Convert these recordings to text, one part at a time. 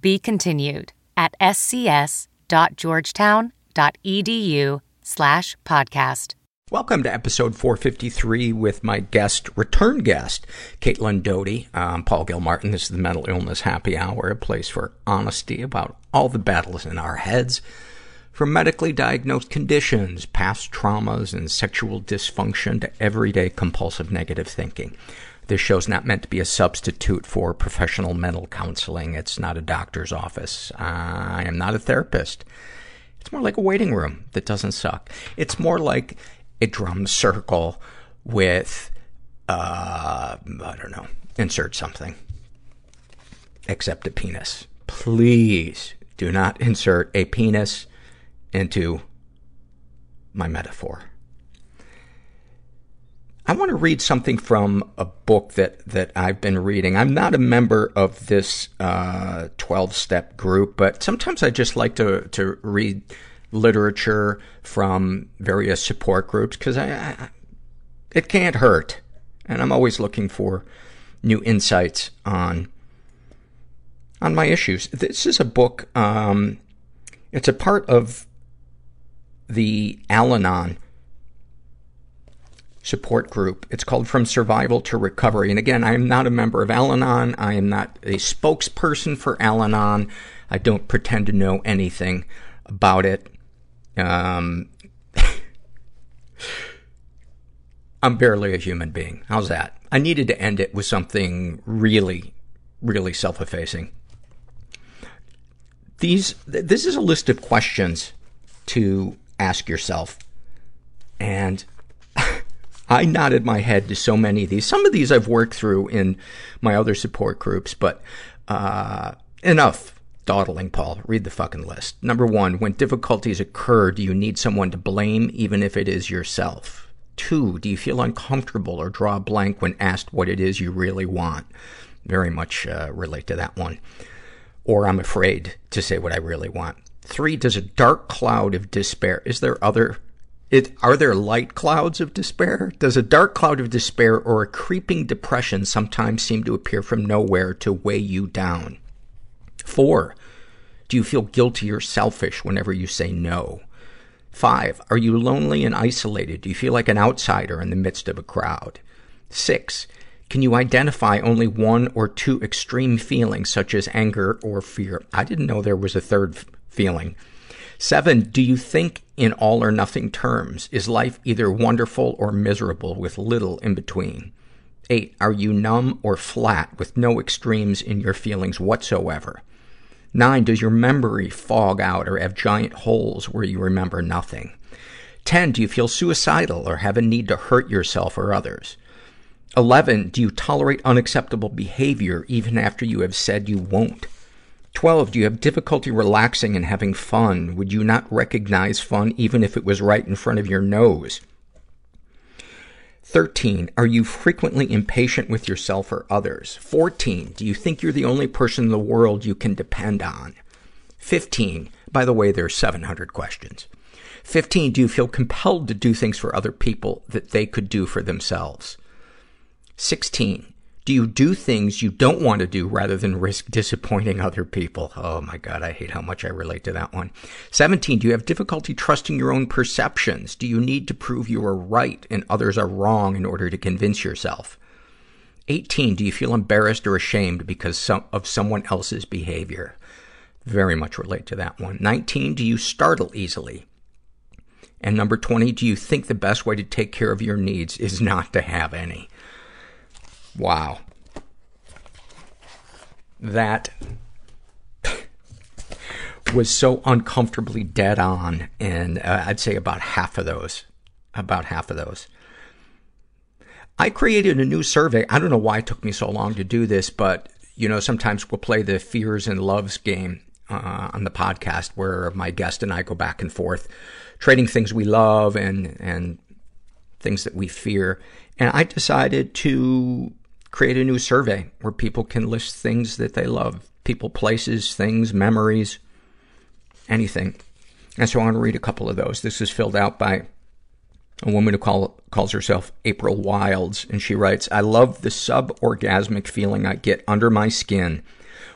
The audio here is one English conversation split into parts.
Be continued at scs.georgetown.edu slash podcast. Welcome to episode 453 with my guest, return guest, Caitlin. Um, Paul Gilmartin. This is the Mental Illness Happy Hour, a place for honesty about all the battles in our heads. From medically diagnosed conditions, past traumas, and sexual dysfunction to everyday compulsive negative thinking. This show's not meant to be a substitute for professional mental counseling. It's not a doctor's office. I am not a therapist. It's more like a waiting room that doesn't suck. It's more like a drum circle with, uh, I don't know, insert something. Except a penis. Please do not insert a penis into my metaphor. I want to read something from a book that, that I've been reading. I'm not a member of this uh, 12 step group, but sometimes I just like to, to read literature from various support groups because I, I, it can't hurt. And I'm always looking for new insights on on my issues. This is a book. Um, it's a part of the Al-Anon support group. It's called From Survival to Recovery. And again, I am not a member of Al-Anon. I am not a spokesperson for Al-Anon. I don't pretend to know anything about it. Um, I'm barely a human being. How's that? I needed to end it with something really, really self-effacing. These, this is a list of questions to ask yourself. And I nodded my head to so many of these. Some of these I've worked through in my other support groups, but, uh, enough dawdling, Paul. Read the fucking list. Number one, when difficulties occur, do you need someone to blame, even if it is yourself? Two, do you feel uncomfortable or draw a blank when asked what it is you really want? Very much uh, relate to that one. Or I'm afraid to say what I really want. Three, does a dark cloud of despair, is there other it, are there light clouds of despair? Does a dark cloud of despair or a creeping depression sometimes seem to appear from nowhere to weigh you down? Four, do you feel guilty or selfish whenever you say no? Five, are you lonely and isolated? Do you feel like an outsider in the midst of a crowd? Six, can you identify only one or two extreme feelings such as anger or fear? I didn't know there was a third feeling. Seven, do you think in all or nothing terms? Is life either wonderful or miserable with little in between? Eight, are you numb or flat with no extremes in your feelings whatsoever? Nine, does your memory fog out or have giant holes where you remember nothing? Ten, do you feel suicidal or have a need to hurt yourself or others? Eleven, do you tolerate unacceptable behavior even after you have said you won't? 12. Do you have difficulty relaxing and having fun? Would you not recognize fun even if it was right in front of your nose? 13. Are you frequently impatient with yourself or others? 14. Do you think you're the only person in the world you can depend on? 15. By the way, there are 700 questions. 15. Do you feel compelled to do things for other people that they could do for themselves? 16. Do you do things you don't want to do rather than risk disappointing other people? Oh my God, I hate how much I relate to that one. 17. Do you have difficulty trusting your own perceptions? Do you need to prove you are right and others are wrong in order to convince yourself? 18. Do you feel embarrassed or ashamed because of someone else's behavior? Very much relate to that one. 19. Do you startle easily? And number 20, do you think the best way to take care of your needs is not to have any? Wow. That was so uncomfortably dead on, and uh, I'd say about half of those. About half of those. I created a new survey. I don't know why it took me so long to do this, but, you know, sometimes we'll play the fears and loves game uh, on the podcast where my guest and I go back and forth, trading things we love and, and things that we fear. And I decided to create a new survey where people can list things that they love. People, places, things, memories, anything. And so I want to read a couple of those. This is filled out by a woman who call, calls herself April Wilds, and she writes, I love the sub-orgasmic feeling I get under my skin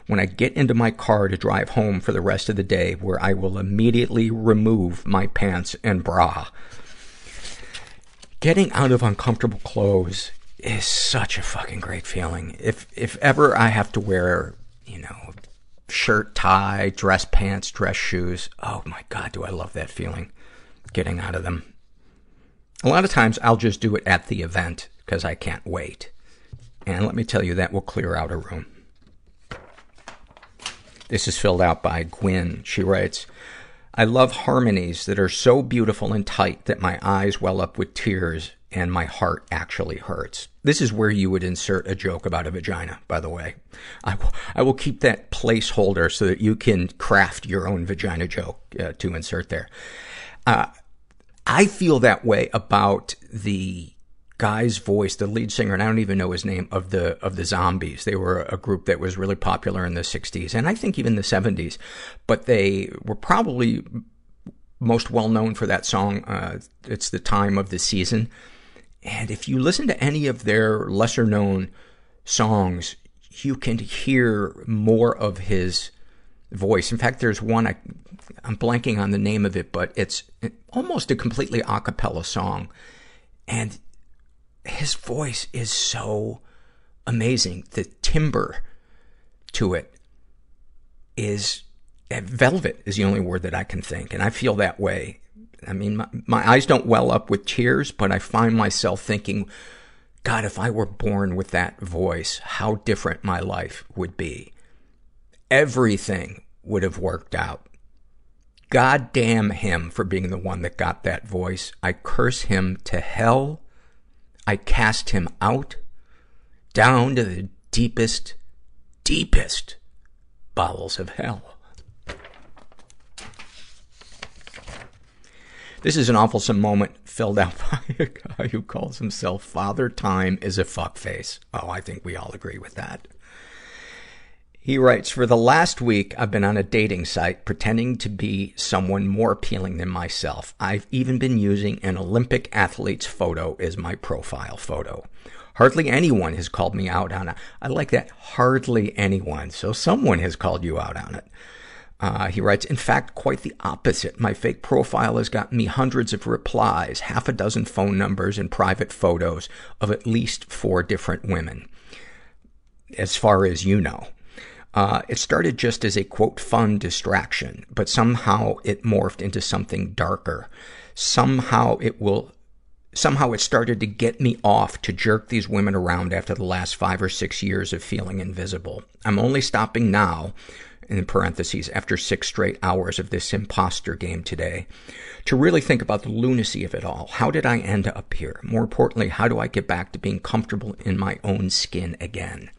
when I get into my car to drive home for the rest of the day, where I will immediately remove my pants and bra. Getting out of uncomfortable clothes is such a fucking great feeling. If, if ever I have to wear, you know, shirt, tie, dress pants, dress shoes, oh my god, do I love that feeling. Getting out of them. A lot of times I'll just do it at the event because I can't wait. And let me tell you, that will clear out a room. This is filled out by Gwyn. She writes, I love harmonies that are so beautiful and tight that my eyes well up with tears and my heart actually hurts. This is where you would insert a joke about a vagina, by the way. I will, will keep that placeholder so that you can craft your own vagina joke uh, to insert there. Uh, I feel that way about the guy's voice, the lead singer, and I don't even know his name, of the, of the Zombies. They were a group that was really popular in the 60s, and I think even the 70s. But they were probably most well known for that song, uh, It's the Time of the Season. And if you listen to any of their lesser known songs, you can hear more of his voice. In fact, there's one, I, I'm blanking on the name of it, but it's almost a completely a cappella song. And his voice is so amazing. The timbre to it is, eh, velvet is the only word that I can think. And I feel that way I mean, my, my eyes don't well up with tears, but I find myself thinking, God, if I were born with that voice, how different my life would be. Everything would have worked out. God damn him for being the one that got that voice. I curse him to hell. I cast him out down to the deepest, deepest bowels of hell. This is an awfulsome moment filled out by a guy who calls himself Father Time is a fuckface. Oh, I think we all agree with that. He writes, for the last week, I've been on a dating site pretending to be someone more appealing than myself. I've even been using an Olympic athlete's photo as my profile photo. Hardly anyone has called me out on it. I like that. Hardly anyone. So someone has called you out on it. Uh, he writes, in fact, quite the opposite. My fake profile has gotten me hundreds of replies, half a dozen phone numbers, and private photos of at least four different women. As far as you know. Uh, it started just as a quote fun distraction, but somehow it morphed into something darker. Somehow it will, somehow it started to get me off to jerk these women around after the last five or six years of feeling invisible. I'm only stopping now in parentheses, after six straight hours of this imposter game today, to really think about the lunacy of it all. How did I end up here? More importantly, how do I get back to being comfortable in my own skin again?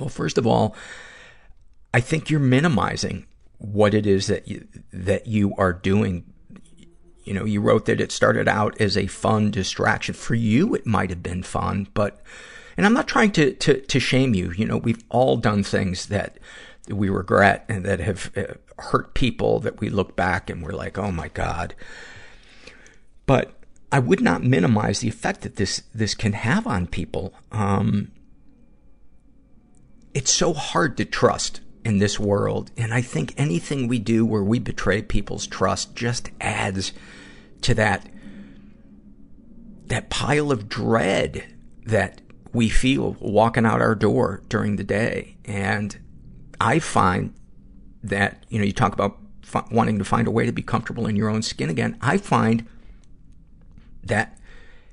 Well, first of all, I think you're minimizing what it is that you, that you are doing. you know, you wrote that it started out as a fun distraction. For you, it might have been fun, but, and I'm not trying to, to, to shame you. You know, we've all done things that we regret and that have uh, hurt people that we look back and we're like, oh my God. But I would not minimize the effect that this, this can have on people. Um, it's so hard to trust in this world. And I think anything we do where we betray people's trust just adds to that, that pile of dread that we feel walking out our door during the day. And I find that, you know, you talk about wanting to find a way to be comfortable in your own skin again. I find that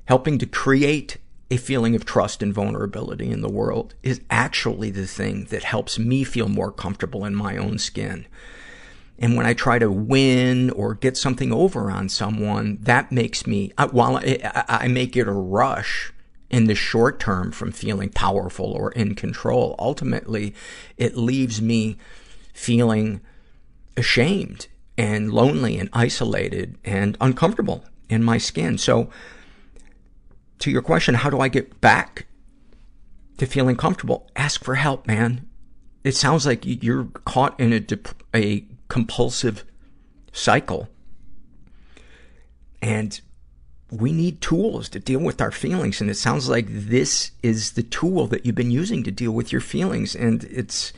helping to create a feeling of trust and vulnerability in the world is actually the thing that helps me feel more comfortable in my own skin. And when I try to win or get something over on someone, that makes me, while I, I make it a rush in the short term from feeling powerful or in control, ultimately it leaves me feeling ashamed and lonely and isolated and uncomfortable in my skin. So, to your question, how do I get back to feeling comfortable? Ask for help, man. It sounds like you're caught in a, dep- a compulsive cycle. And we need tools to deal with our feelings. And it sounds like this is the tool that you've been using to deal with your feelings. And it's,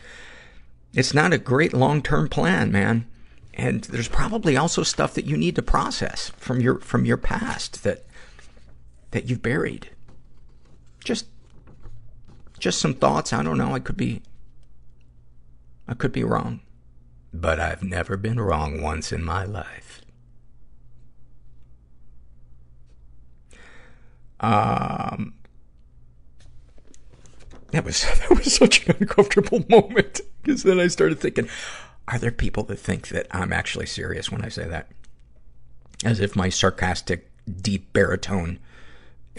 it's not a great long-term plan, man. And there's probably also stuff that you need to process from your, from your past that, that you've buried. Just, just some thoughts. I don't know. I could be, I could be wrong. But I've never been wrong once in my life. Um, that was, that was such an uncomfortable moment. Because then I started thinking, are there people that think that I'm actually serious when I say that? As if my sarcastic, deep baritone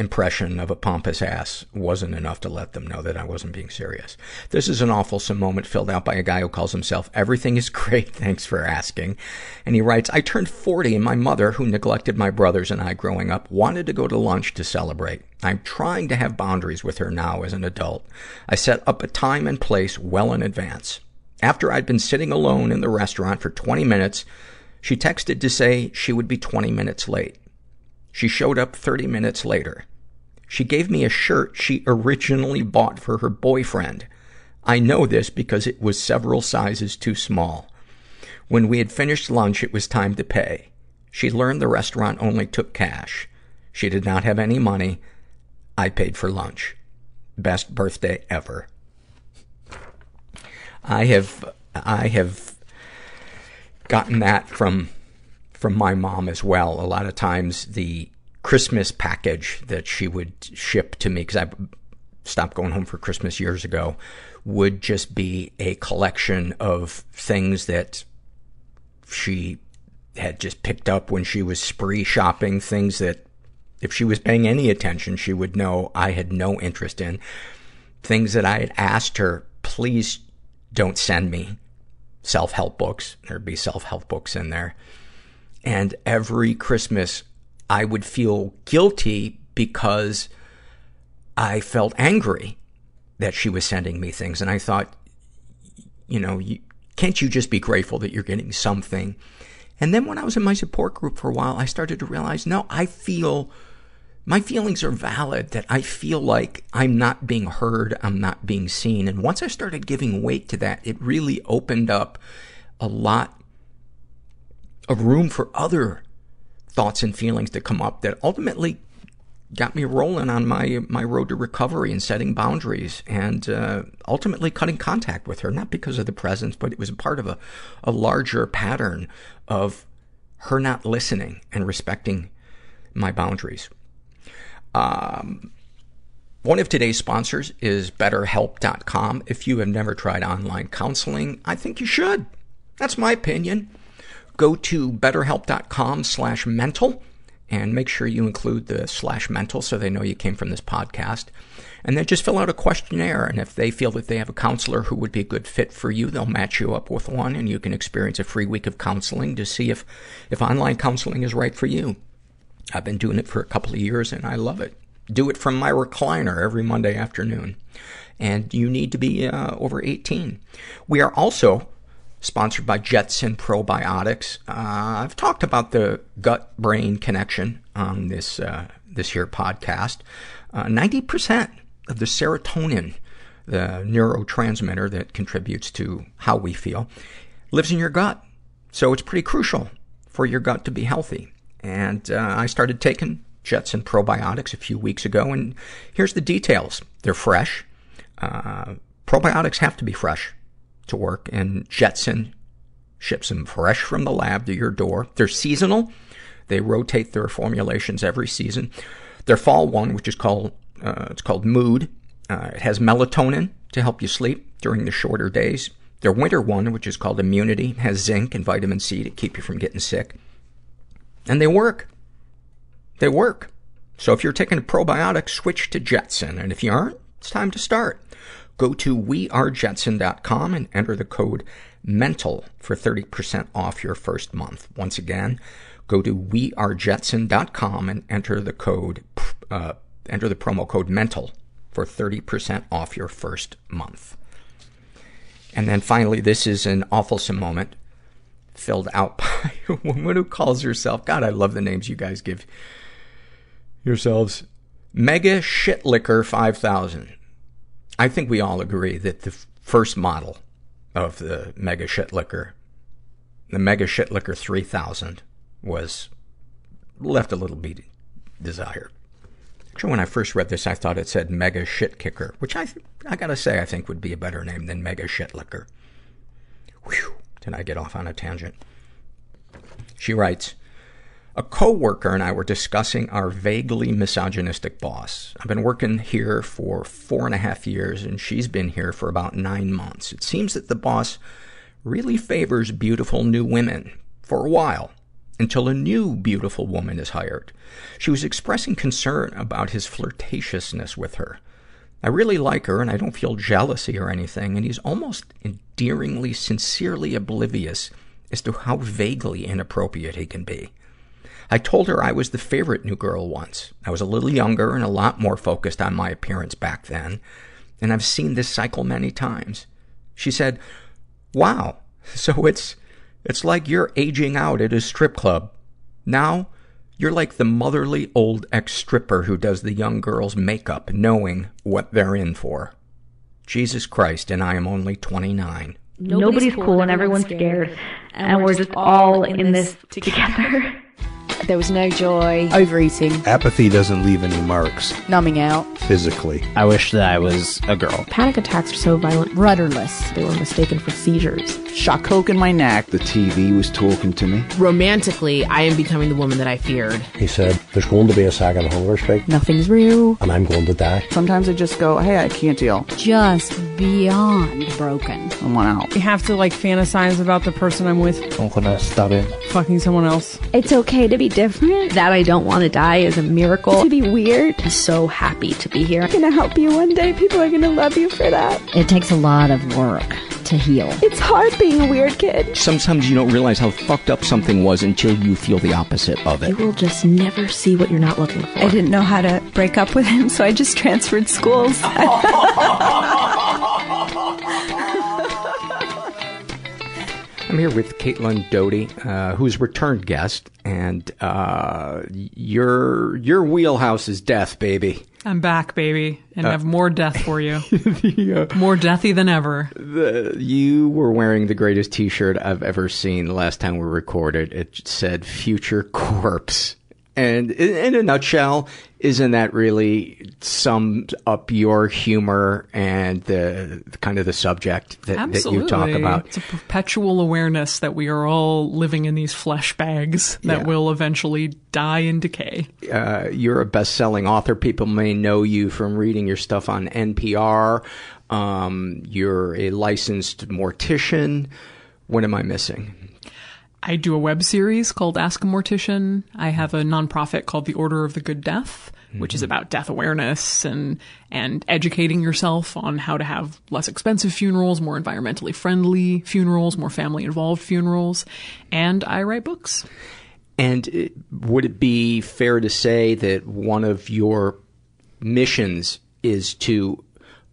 impression of a pompous ass wasn't enough to let them know that I wasn't being serious. This is an awful moment filled out by a guy who calls himself Everything is Great, Thanks for Asking. And he writes, I turned 40 and my mother, who neglected my brothers and I growing up, wanted to go to lunch to celebrate. I'm trying to have boundaries with her now as an adult. I set up a time and place well in advance. After I'd been sitting alone in the restaurant for 20 minutes, she texted to say she would be 20 minutes late. She showed up 30 minutes later. She gave me a shirt she originally bought for her boyfriend. I know this because it was several sizes too small. When we had finished lunch, it was time to pay. She learned the restaurant only took cash. She did not have any money. I paid for lunch. Best birthday ever. I have, I have gotten that from, from my mom as well. A lot of times the Christmas package that she would ship to me, because I stopped going home for Christmas years ago, would just be a collection of things that she had just picked up when she was spree shopping, things that if she was paying any attention, she would know I had no interest in. Things that I had asked her, please don't send me self-help books. There'd be self-help books in there. And every Christmas, I would feel guilty because I felt angry that she was sending me things. And I thought, you know, you, can't you just be grateful that you're getting something? And then when I was in my support group for a while, I started to realize, no, I feel, my feelings are valid, that I feel like I'm not being heard, I'm not being seen. And once I started giving weight to that, it really opened up a lot of room for other thoughts and feelings that come up that ultimately got me rolling on my my road to recovery and setting boundaries and uh, ultimately cutting contact with her not because of the presence but it was a part of a, a larger pattern of her not listening and respecting my boundaries. Um, one of today's sponsors is betterhelp.com if you have never tried online counseling i think you should. That's my opinion Go to betterhelp.com slash mental and make sure you include the slash mental so they know you came from this podcast. And then just fill out a questionnaire. And if they feel that they have a counselor who would be a good fit for you, they'll match you up with one and you can experience a free week of counseling to see if, if online counseling is right for you. I've been doing it for a couple of years and I love it. Do it from my recliner every Monday afternoon. And you need to be uh, over 18. We are also sponsored by Jetson Probiotics. Uh, I've talked about the gut-brain connection on this, uh, this here podcast. Uh, 90% of the serotonin, the neurotransmitter that contributes to how we feel, lives in your gut. So it's pretty crucial for your gut to be healthy. And uh, I started taking Jetson probiotics a few weeks ago, and here's the details. They're fresh. Uh, probiotics have to be fresh to work, and Jetson ships them fresh from the lab to your door. They're seasonal. They rotate their formulations every season. Their fall one, which is called uh, it's called Mood. Uh, it has melatonin to help you sleep during the shorter days. Their winter one, which is called Immunity, has zinc and vitamin C to keep you from getting sick. And they work. They work. So if you're taking a probiotic, switch to Jetson. And if you aren't, it's time to start. Go to wearejetson.com and enter the code MENTAL for 30% off your first month. Once again, go to wearejetson.com and enter the code, uh, enter the promo code MENTAL for 30% off your first month. And then finally, this is an awfulsome moment filled out by a woman who calls herself, God, I love the names you guys give yourselves. Mega Shitlicker 5000. I think we all agree that the first model of the Mega Shitlicker, the Mega Shitlicker 3000, was left a little bit desired. Actually, when I first read this, I thought it said Mega Shit Kicker, which I, I gotta say, I think would be a better name than Mega Shitlicker. Whew, did I get off on a tangent? She writes, a coworker and I were discussing our vaguely misogynistic boss. I've been working here for four and a half years and she's been here for about nine months. It seems that the boss really favors beautiful new women for a while until a new beautiful woman is hired. She was expressing concern about his flirtatiousness with her. I really like her and I don't feel jealousy or anything and he's almost endearingly, sincerely oblivious as to how vaguely inappropriate he can be. I told her I was the favorite new girl once. I was a little younger and a lot more focused on my appearance back then. And I've seen this cycle many times. She said, wow, so it's, it's like you're aging out at a strip club. Now, you're like the motherly old ex-stripper who does the young girl's makeup, knowing what they're in for. Jesus Christ, and I am only 29. Nobody's, Nobody's cool and everyone's scared. And, and we're just all in this together. There was no joy. Overeating. Apathy doesn't leave any marks. Numbing out. Physically. I wish that I was a girl. Panic attacks are so violent. Rudderless. They were mistaken for seizures. Shot coke in my neck. The TV was talking to me. Romantically, I am becoming the woman that I feared. He said, there's going to be a second hunger strike. Nothing's real. And I'm going to die. Sometimes I just go, hey, I can't deal. Just beyond broken. I want out. I have to like fantasize about the person I'm with. I'm gonna stab him. Fucking someone else. It's okay to be different. That I don't want to die is a miracle. To be weird. I'm so happy to be here. I'm gonna help you one day. People are gonna love you for that. It takes a lot of work to heal. It's hard being a weird kid. Sometimes you don't realize how fucked up something was until you feel the opposite of it. You will just never see what you're not looking for. I didn't know how to break up with him, so I just transferred schools. I'm here with Caitlin Doughty, uh, who's returned guest, and uh, your your wheelhouse is death, baby. I'm back, baby, and uh, have more death for you. the, uh, more deathy than ever. The, you were wearing the greatest T-shirt I've ever seen. The last time we recorded, it said "Future Corpse." And in, in, a nutshell, isn't that really summed up your humor and the, the kind of the subject that, that, you talk about? It's a perpetual awareness that we are all living in these flesh bags that yeah. will eventually die and decay. Uh, you're a best-selling author. People may know you from reading your stuff on NPR. Um, you're a licensed mortician. What am I missing? I do a web series called Ask a Mortician. I have a nonprofit called the Order of the Good Death, which is mm-hmm. about death awareness and and educating yourself on how to have less expensive funerals, more environmentally friendly funerals, more family involved funerals. And I write books. And it, would it be fair to say that one of your missions is to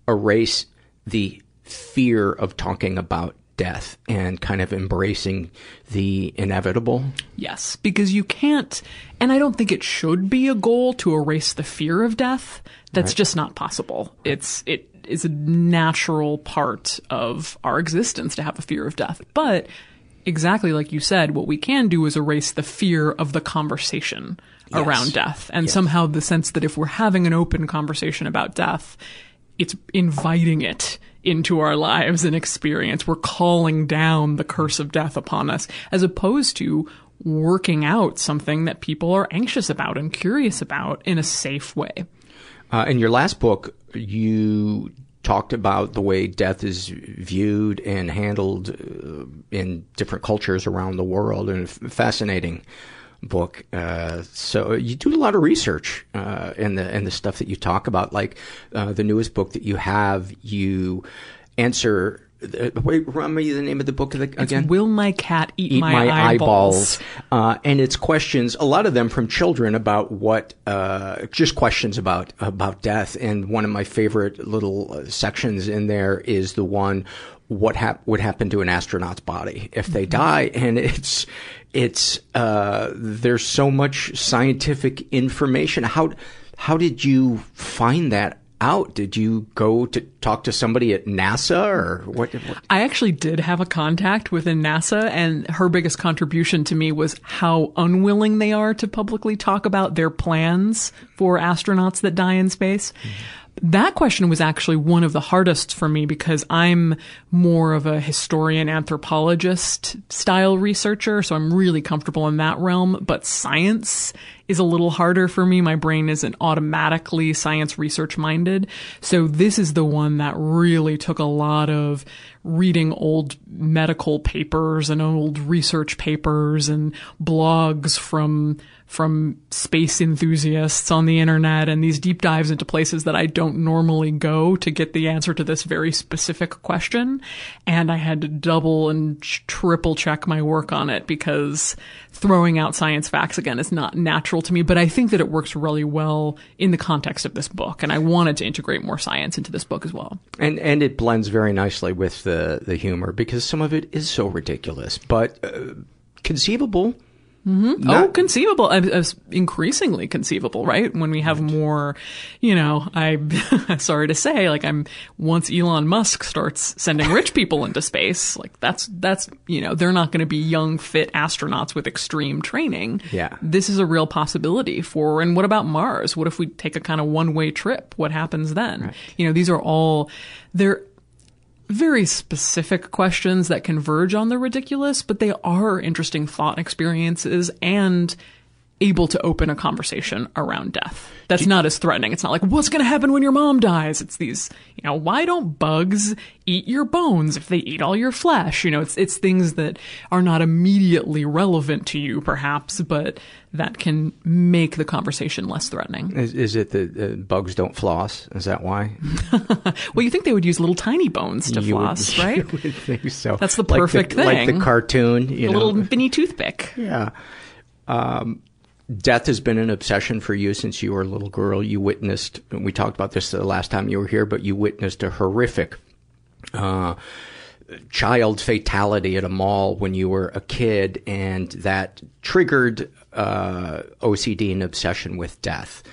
erase the fear of talking about death and kind of embracing the inevitable? Yes, because you can't, and I don't think it should be a goal to erase the fear of death. That's right. just not possible. It's, it is a natural part of our existence to have a fear of death. But exactly like you said, what we can do is erase the fear of the conversation yes. around death and yes. somehow the sense that if we're having an open conversation about death, it's inviting it into our lives and experience. We're calling down the curse of death upon us as opposed to working out something that people are anxious about and curious about in a safe way. Uh, in your last book, you talked about the way death is viewed and handled uh, in different cultures around the world, and fascinating book. Uh, so you do a lot of research uh, in the in the stuff that you talk about. Like uh, the newest book that you have, you answer. Uh, wait, remind me the name of the book again. It's Will my cat eat, eat my, my, eyeballs? eyeballs. Uh, and it's questions, a lot of them from children about what, uh, just questions about about death. And one of my favorite little sections in there is the one what hap- would happen to an astronaut's body if they mm-hmm. die and it's it's uh, there's so much scientific information how how did you find that out? Did you go to talk to somebody at NASA or what, what? I actually did have a contact within NASA and her biggest contribution to me was how unwilling they are to publicly talk about their plans for astronauts that die in space. Mm-hmm that question was actually one of the hardest for me because I'm more of a historian anthropologist style researcher. So I'm really comfortable in that realm, but science is a little harder for me. My brain isn't automatically science research minded. So this is the one that really took a lot of reading old medical papers and old research papers and blogs from from space enthusiasts on the internet and these deep dives into places that I don't normally go to get the answer to this very specific question. And I had to double and triple check my work on it because throwing out science facts again is not natural to me, but I think that it works really well in the context of this book. And I wanted to integrate more science into this book as well. And, and it blends very nicely with the, the humor because some of it is so ridiculous, but uh, conceivable Mm-hmm. oh, conceivable. Uh, increasingly conceivable, right? When we have more, you know, I, am sorry to say, like I'm, once Elon Musk starts sending rich people into space, like that's, that's, you know, they're not going to be young, fit astronauts with extreme training. Yeah. This is a real possibility for, and what about Mars? What if we take a kind of one way trip? What happens then? Right. You know, these are all, they're, very specific questions that converge on the ridiculous, but they are interesting thought experiences and able to open a conversation around death. That's not as threatening. It's not like, what's going to happen when your mom dies? It's these, you know, why don't bugs eat your bones if they eat all your flesh? You know, it's, it's things that are not immediately relevant to you, perhaps, but that can make the conversation less threatening. Is, is it that uh, bugs don't floss? Is that why? well, you think they would use little tiny bones to you floss, would, right? You would think so. That's the perfect like the, thing. Like the cartoon, you know. a know. little mini toothpick. Yeah. Um, death has been an obsession for you since you were a little girl. You witnessed, we talked about this the last time you were here, but you witnessed a horrific, uh, child fatality at a mall when you were a kid, and that triggered uh, OCD and obsession with death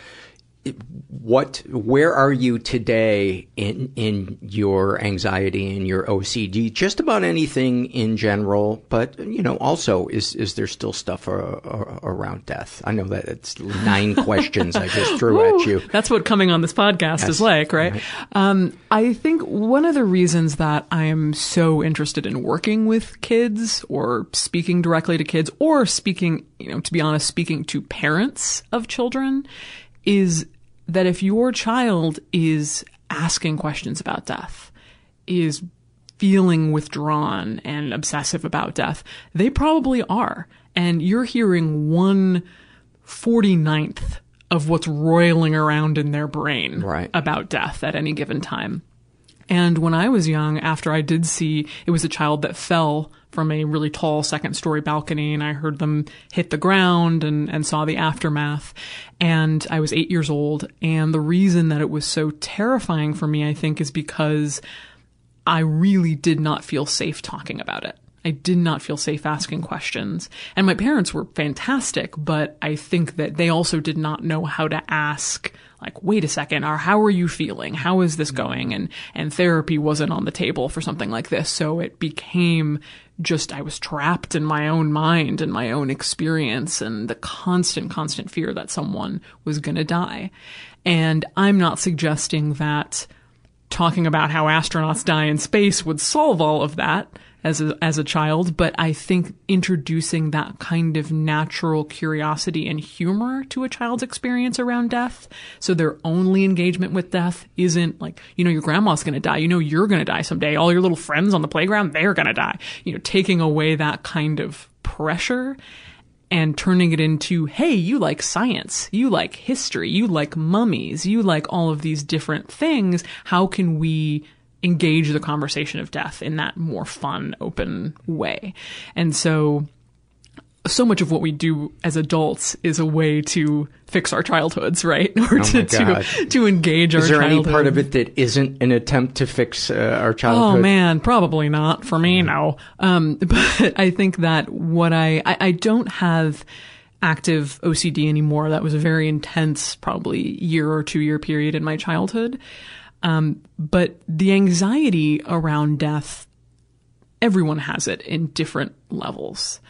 what where are you today in in your anxiety and your OCD just about anything in general but you know also is is there still stuff around death? I know that it's nine questions I just threw Ooh, at you. That's what coming on this podcast yes. is like right, right. Um, I think one of the reasons that I am so interested in working with kids or speaking directly to kids or speaking you know to be honest speaking to parents of children is that if your child is asking questions about death, is feeling withdrawn and obsessive about death. They probably are. And you're hearing one 49th of what's roiling around in their brain right. about death at any given time. And when I was young, after I did see it was a child that fell from a really tall second story balcony and I heard them hit the ground and, and saw the aftermath. And I was eight years old. And the reason that it was so terrifying for me, I think, is because I really did not feel safe talking about it. I did not feel safe asking questions. And my parents were fantastic, but I think that they also did not know how to ask, like, wait a second, or how are you feeling? How is this going? And, and therapy wasn't on the table for something like this. So it became just, I was trapped in my own mind and my own experience and the constant, constant fear that someone was going to die. And I'm not suggesting that talking about how astronauts die in space would solve all of that as a, as a child, but I think introducing that kind of natural curiosity and humor to a child's experience around death, so their only engagement with death isn't like, you know, your grandma's gonna die, you know, you're gonna die someday, all your little friends on the playground, they're gonna die. You know, taking away that kind of pressure and turning it into, hey, you like science, you like history, you like mummies, you like all of these different things. How can we engage the conversation of death in that more fun, open way? And so, so much of what we do as adults is a way to fix our childhoods, right? Or oh to, to, to engage is our Is there childhood. any part of it that isn't an attempt to fix uh, our childhood? Oh man, probably not for me. No. Um, but I think that what I, I, I don't have active OCD anymore. That was a very intense, probably year or two year period in my childhood. Um, but the anxiety around death, everyone has it in different levels.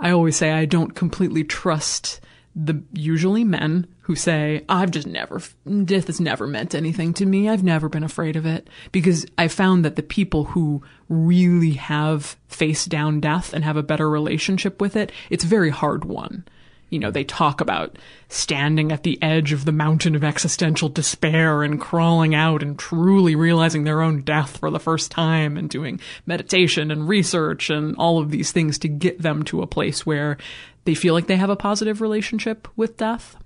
I always say I don't completely trust the usually men who say, I've just never, death has never meant anything to me. I've never been afraid of it. Because I found that the people who really have faced down death and have a better relationship with it, it's very hard won. You know, they talk about standing at the edge of the mountain of existential despair and crawling out and truly realizing their own death for the first time and doing meditation and research and all of these things to get them to a place where they feel like they have a positive relationship with death.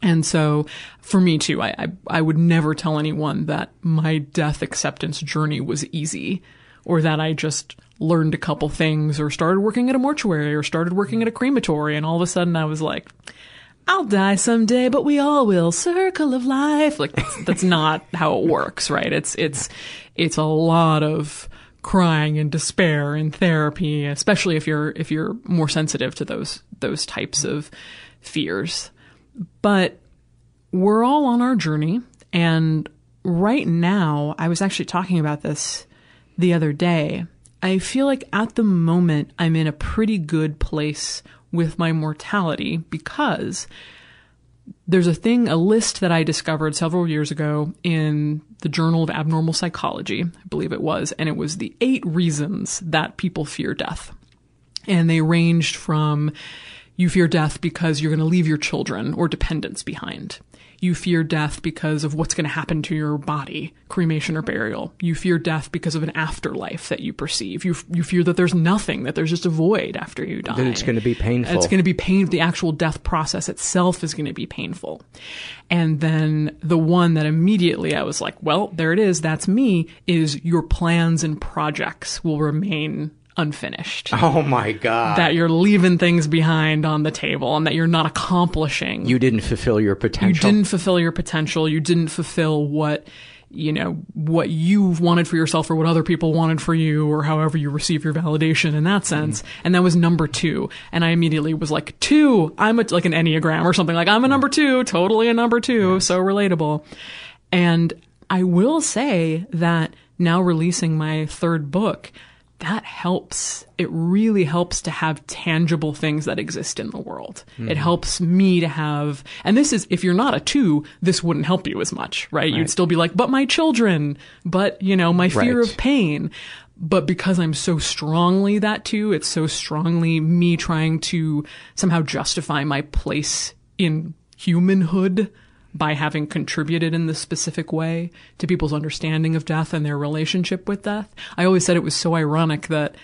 And so for me too, I, I, I would never tell anyone that my death acceptance journey was easy or that I just learned a couple things or started working at a mortuary or started working at a crematory and all of a sudden I was like, I'll die someday, but we all will. Circle of life. Like that's, that's not how it works, right? It's, it's, it's a lot of crying and despair and therapy, especially if you're, if you're more sensitive to those, those types of fears. But we're all on our journey. And right now, I was actually talking about this the other day. I feel like at the moment I'm in a pretty good place with my mortality because there's a thing, a list that I discovered several years ago in the Journal of Abnormal Psychology, I believe it was, and it was the eight reasons that people fear death. And they ranged from you fear death because you're going to leave your children or dependents behind. You fear death because of what's going to happen to your body, cremation or burial. You fear death because of an afterlife that you perceive. You, you fear that there's nothing, that there's just a void after you die. That it's going to be painful. It's going to be pain. The actual death process itself is going to be painful. And then the one that immediately I was like, well, there it is. That's me is your plans and projects will remain unfinished. Oh my God. That you're leaving things behind on the table and that you're not accomplishing. You didn't fulfill your potential. You didn't fulfill your potential. You didn't fulfill what, you know, what you wanted for yourself or what other people wanted for you or however you receive your validation in that sense. Mm. And that was number two. And I immediately was like, two, I'm a, like an Enneagram or something like I'm a number two, totally a number two. Yes. So relatable. And I will say that now releasing my third book, that helps. It really helps to have tangible things that exist in the world. Mm-hmm. It helps me to have, and this is, if you're not a two, this wouldn't help you as much, right? right. You'd still be like, but my children, but, you know, my fear right. of pain. But because I'm so strongly that two, it's so strongly me trying to somehow justify my place in humanhood by having contributed in this specific way to people's understanding of death and their relationship with death. I always said it was so ironic that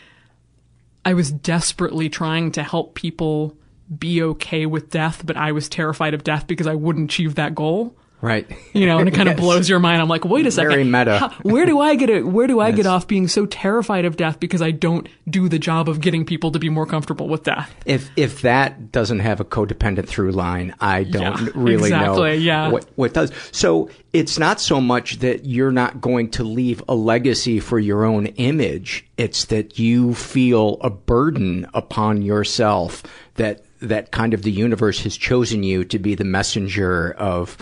I was desperately trying to help people be okay with death, but I was terrified of death because I wouldn't achieve that goal. Right. You know, and it kind Yes. of blows your mind. I'm like, wait a second. Very meta. How- where do I get it? Where do I Yes. get off being so terrified of death because I don't do the job of getting people to be more comfortable with death? If if that doesn't have a codependent through line, I don't Yeah, really know yeah. what what does. So it's not so much that you're not going to leave a legacy for your own image. It's that you feel a burden upon yourself that that kind of the universe has chosen you to be the messenger of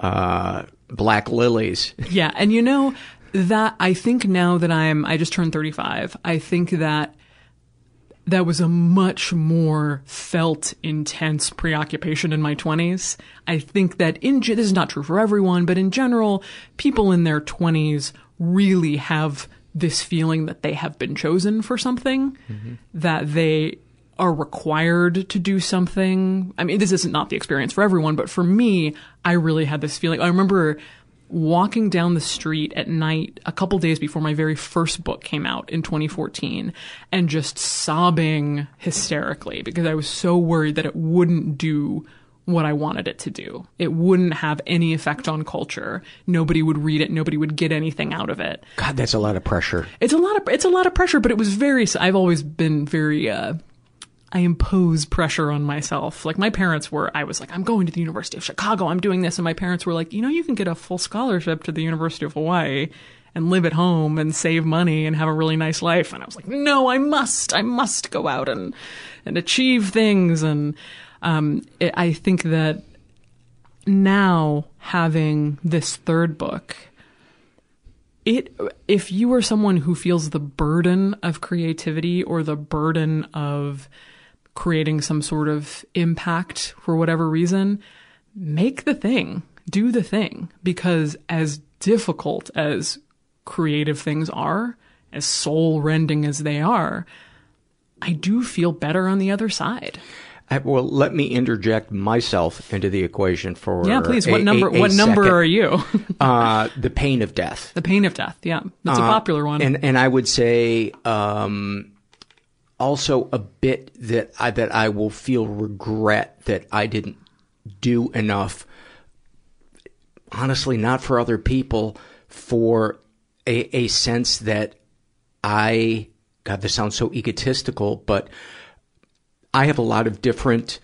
uh, black lilies. Yeah, and you know that I think now that I'm I just turned 35, I think that that was a much more felt intense preoccupation in my 20s. I think that in this is not true for everyone, but in general, people in their 20s really have this feeling that they have been chosen for something, that they are required to do something. I mean, this isn't not the experience for everyone, but for me, I really had this feeling. I remember walking down the street at night a couple days before my very first book came out in 2014 and just sobbing hysterically because I was so worried that it wouldn't do what I wanted it to do. It wouldn't have any effect on culture. Nobody would read it. Nobody would get anything out of it. God, that's a lot of pressure. It's a lot of it's a lot of pressure, but it was very. I've always been very. Uh, I impose pressure on myself. Like my parents were. I was like, I'm going to the University of Chicago. I'm doing this, and my parents were like, you know, you can get a full scholarship to the University of Hawaii and live at home and save money and have a really nice life. And I was like, no, I must. I must go out and and achieve things. And um, it, I think that now having this third book it if you are someone who feels the burden of creativity or the burden of creating some sort of impact for whatever reason make the thing do the thing. Because as difficult as creative things are as soul rending as they are i do feel better on the other side. I, well, let me interject myself into the equation for yeah please. a- what number a- a what number are you? Uh, the pain of death. the pain of death yeah. That's a Uh, popular one. and and I would say um, also a bit that I that I will feel regret that I didn't do enough. Honestly, not for other people, for a a sense that I God, this sounds so egotistical, but I have a lot of different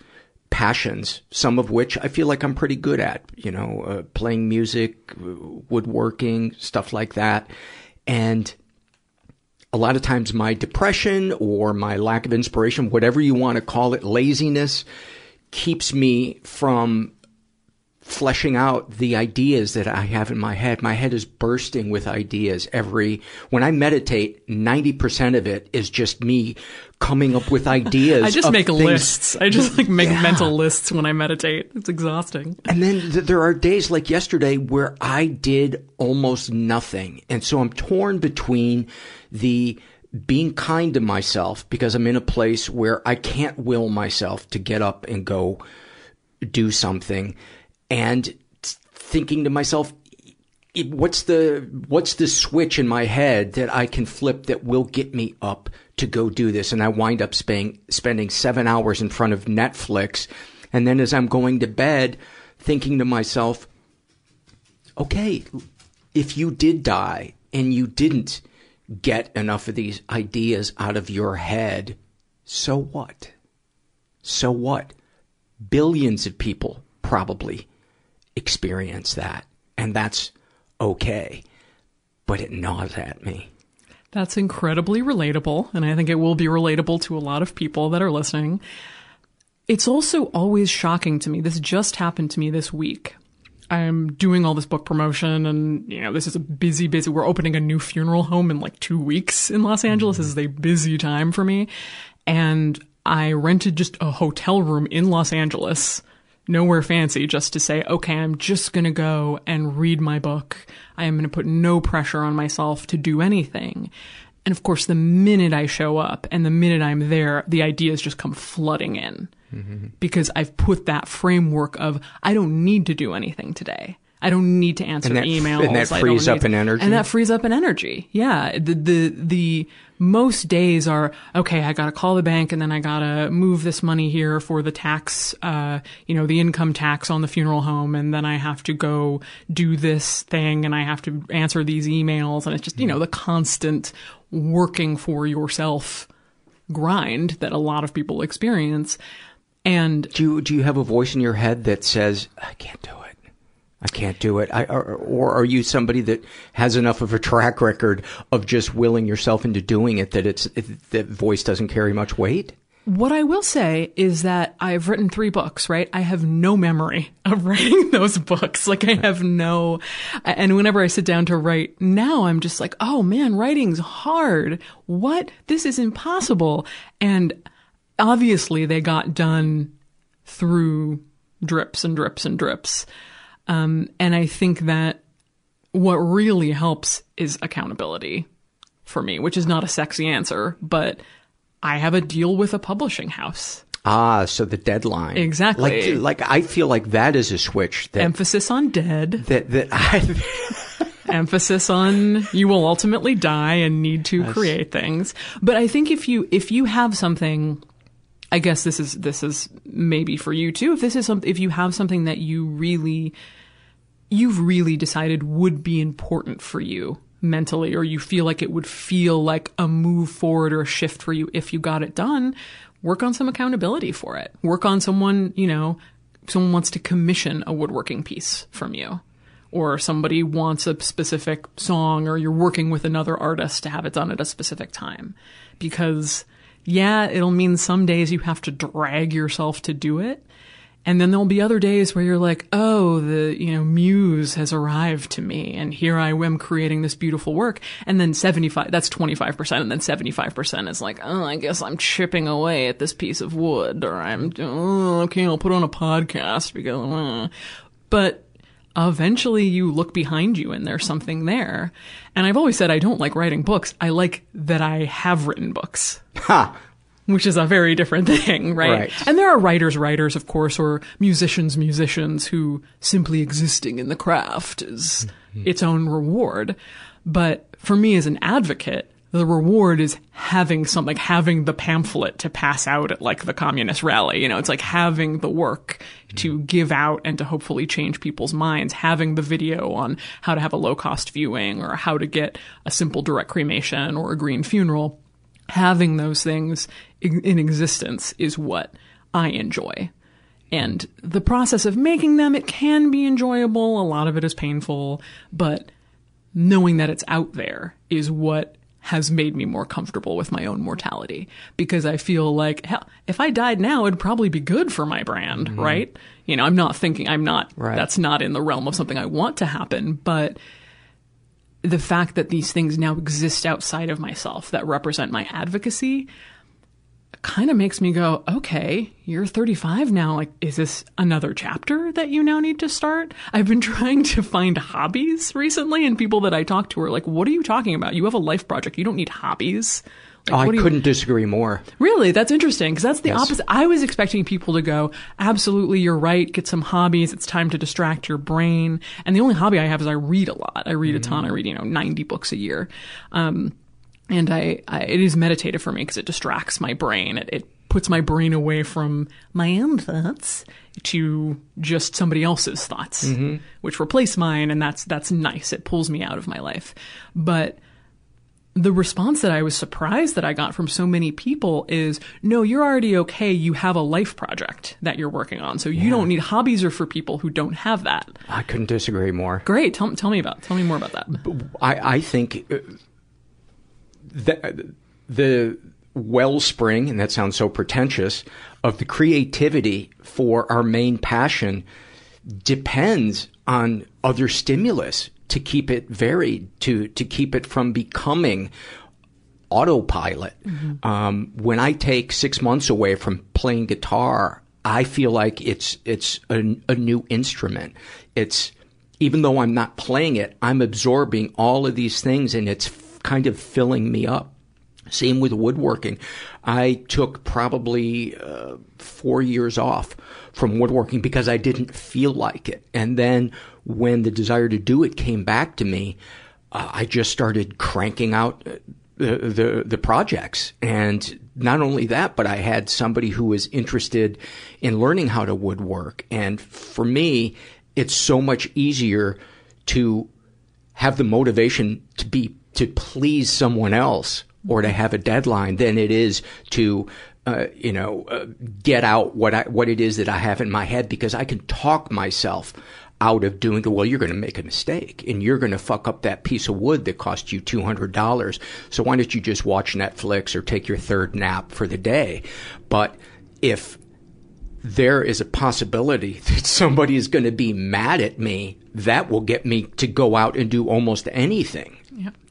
passions, some of which I feel like I'm pretty good at, you know, uh, playing music, woodworking, stuff like that. And a lot of times my depression or my lack of inspiration, whatever you want to call it, laziness, keeps me from fleshing out the ideas that I have in my head. My head is bursting with ideas every, when I meditate, 90% of it is just me coming up with ideas. I just make things- lists. I just like make Yeah. mental lists when I meditate. It's exhausting. And then th- there are days like yesterday where I did almost nothing. And so I'm torn between the being kind to myself because I'm in a place where I can't will myself to get up and go do something and thinking to myself, "I- what's the, what's the switch in my head that I can flip that will get me up to go do this? And I wind up spending, spending seven hours in front of Netflix. And then as I'm going to bed, thinking to myself, okay, if you did die and you didn't get enough of these ideas out of your head, so what? So what? Billions of people probably experience that, and that's okay. But it gnaws at me. That's incredibly relatable, and I think it will be relatable to a lot of people that are listening. It's also always shocking to me. This just happened to me this week. I'm doing all this book promotion and, you know, this is a busy, busy, we're opening a new funeral home in like two weeks in Los Angeles. This is a busy time for me. And I rented just a hotel room in Los Angeles, nowhere fancy, just to say, okay, I'm just going to go and read my book. I am going to put no pressure on myself to do anything. And of course, the minute I show up and the minute I'm there, the ideas just come flooding in. mm-hmm. because I've put that framework of I don't need to do anything today. I don't need to answer and that, emails. And that frees up an energy. And that frees up an energy. Yeah. The, the, the most days are, okay, I gotta call the bank and then I gotta move this money here for the tax, uh, you know, the income tax on the funeral home. And then I have to go do this thing and I have to answer these emails. And it's just, you know, the constant working for yourself grind that a lot of people experience. And do you, do you have a voice in your head that says, I can't do it? I can't do it. I, or, or, are you somebody that has enough of a track record of just willing yourself into doing it that it's it, that voice doesn't carry much weight? What I will say is that I've written three books, right? I have no memory of writing those books. Like I have no, and whenever I sit down to write now, I'm just like, oh man, writing's hard. What? This is impossible. And obviously they got done through drips and drips and drips. Um, and I think that what really helps is accountability for me, which is not a sexy answer, but I have a deal with a publishing house. Ah, so the deadline. Exactly. Like, like I feel like that is a switch. That, Emphasis on dead. That, that I, Emphasis on you will ultimately die and need to That's... create things. But I think if you, if you have something I guess this is this is maybe for you too. If this is if you have something that you really, you've really decided would be important for you mentally, or you feel like it would feel like a move forward or a shift for you if you got it done, work on some accountability for it. Work on someone, you know, someone wants to commission a woodworking piece from you or somebody wants a specific song or you're working with another artist to have it done at a specific time because yeah, it'll mean some days you have to drag yourself to do it. And then there'll be other days where you're like, oh, the, you know, muse has arrived to me and here I am creating this beautiful work. And then 75, that's 25%. And then 75% is like, oh, I guess I'm chipping away at this piece of wood or I'm, oh, okay, I'll put on a podcast because, uh. but eventually you look behind you and there's something there. And I've always said I don't like writing books. I like that I have written books. Ha! Which is a very different thing, right? right? And there are writers, writers, of course, or musicians, musicians who simply existing in the craft is mm-hmm. its own reward. But for me as an advocate, the reward is having something, like having the pamphlet to pass out at like the communist rally. You know, it's like having the work to give out and to hopefully change people's minds, having the video on how to have a low cost viewing or how to get a simple direct cremation or a green funeral. Having those things in existence is what I enjoy. And the process of making them, it can be enjoyable. A lot of it is painful, but knowing that it's out there is what has made me more comfortable with my own mortality because I feel like hell, if I died now, it'd probably be good for my brand, mm-hmm. right? You know, I'm not thinking, I'm not, right. that's not in the realm of something I want to happen, but the fact that these things now exist outside of myself that represent my advocacy, kind of makes me go, okay, you're 35 now. Like, is this another chapter that you now need to start? I've been trying to find hobbies recently, and people that I talk to are like, what are you talking about? You have a life project. You don't need hobbies. Like, oh, I couldn't disagree more. Really? That's interesting because that's the yes. opposite. I was expecting people to go, absolutely, you're right. Get some hobbies. It's time to distract your brain. And the only hobby I have is I read a lot. I read mm-hmm. a ton. I read, you know, 90 books a year. Um, and I, I, it is meditative for me because it distracts my brain. It, it puts my brain away from my own thoughts to just somebody else's thoughts, mm-hmm. which replace mine, and that's that's nice. It pulls me out of my life. But the response that I was surprised that I got from so many people is, no, you're already okay. You have a life project that you're working on. So you yeah. don't need hobbies or for people who don't have that. I couldn't disagree more. Great. Tell, tell me about, tell me more about that. I, I think uh, the, the wellspring, and that sounds so pretentious, of the creativity for our main passion depends on other stimulus to keep it varied, to, to keep it from becoming autopilot. Mm-hmm. Um, when I take six months away from playing guitar, I feel like it's, it's a, a new instrument. It's, even though I'm not playing it, I'm absorbing all of these things and it's kind of filling me up. Same with woodworking. I took probably uh, four years off from woodworking because I didn't feel like it. And then when the desire to do it came back to me, uh, I just started cranking out uh, the, the, the projects. And not only that, but I had somebody who was interested in learning how to woodwork. And for me, it's so much easier to have the motivation to be to please someone else or to have a deadline than it is to uh, you know uh, get out what I what it is that I have in my head because I can talk myself out of doing it. well you're going to make a mistake and you're going to fuck up that piece of wood that cost you $200 so why don't you just watch Netflix or take your third nap for the day but if there is a possibility that somebody is going to be mad at me that will get me to go out and do almost anything.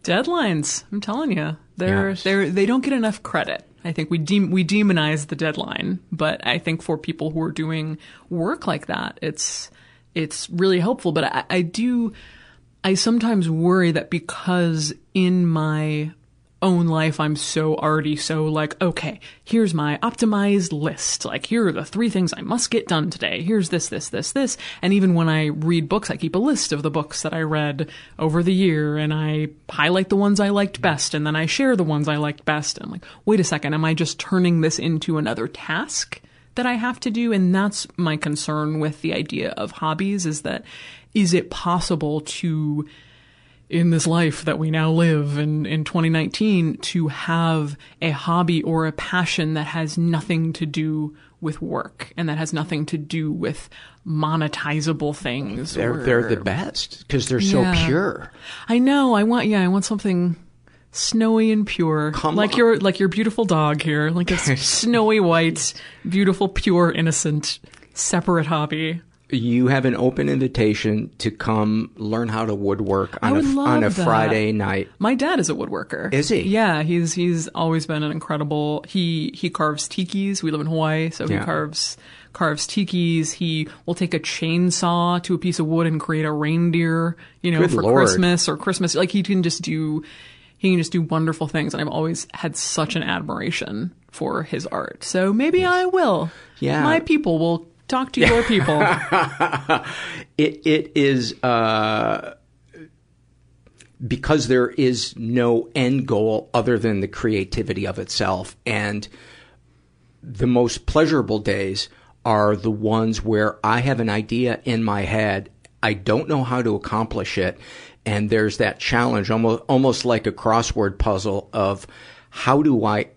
Deadlines. I'm telling you, they're they're they don't get enough credit. I think we de- we demonize the deadline, but I think for people who are doing work like that, it's it's really helpful. But I, I do, I sometimes worry that because in my own life, I'm so already so like, okay, here's my optimized list. Like, here are the three things I must get done today. Here's this, this, this, this. And even when I read books, I keep a list of the books that I read over the year and I highlight the ones I liked best and then I share the ones I liked best. And I'm like, wait a second, am I just turning this into another task? that I have to do. And that's my concern with the idea of hobbies is that is it possible to in this life that we now live in, in 2019 to have a hobby or a passion that has nothing to do with work and that has nothing to do with monetizable things. They're, or, they're the best because they're so yeah. pure. I know. I want, yeah, I want something snowy and pure. Come like on. your, like your beautiful dog here. Like a snowy white, beautiful, pure, innocent, separate hobby you have an open invitation to come learn how to woodwork on I would a on a that. Friday night. My dad is a woodworker. Is he? Yeah, he's he's always been an incredible. He he carves tikis. We live in Hawaii, so he Yeah. carves carves tikis. He will take a chainsaw to a piece of wood and create a reindeer, you know, Good for Lord. Christmas or Christmas. Like he can just do he can just do wonderful things and I've always had such an admiration for his art. So maybe I will. Yeah. My people will talk to your people. it it is uh, because there is no end goal other than the creativity of itself, and the most pleasurable days are the ones where I have an idea in my head. I don't know how to accomplish it, and there's that challenge, almost almost like a crossword puzzle of how do I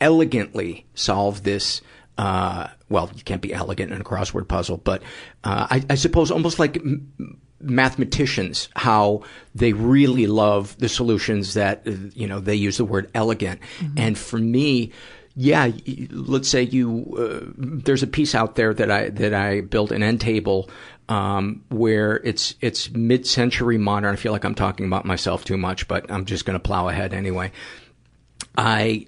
elegantly solve this. Uh, well, you can't be elegant in a crossword puzzle, but uh, I, I suppose almost like m- mathematicians, how they really love the solutions that uh, you know they use the word elegant. And for me, yeah, let's say you uh, there's a piece out there that I that I built an end table um, where it's it's mid-century modern. I feel like I'm talking about myself too much, but I'm just going to plow ahead anyway. I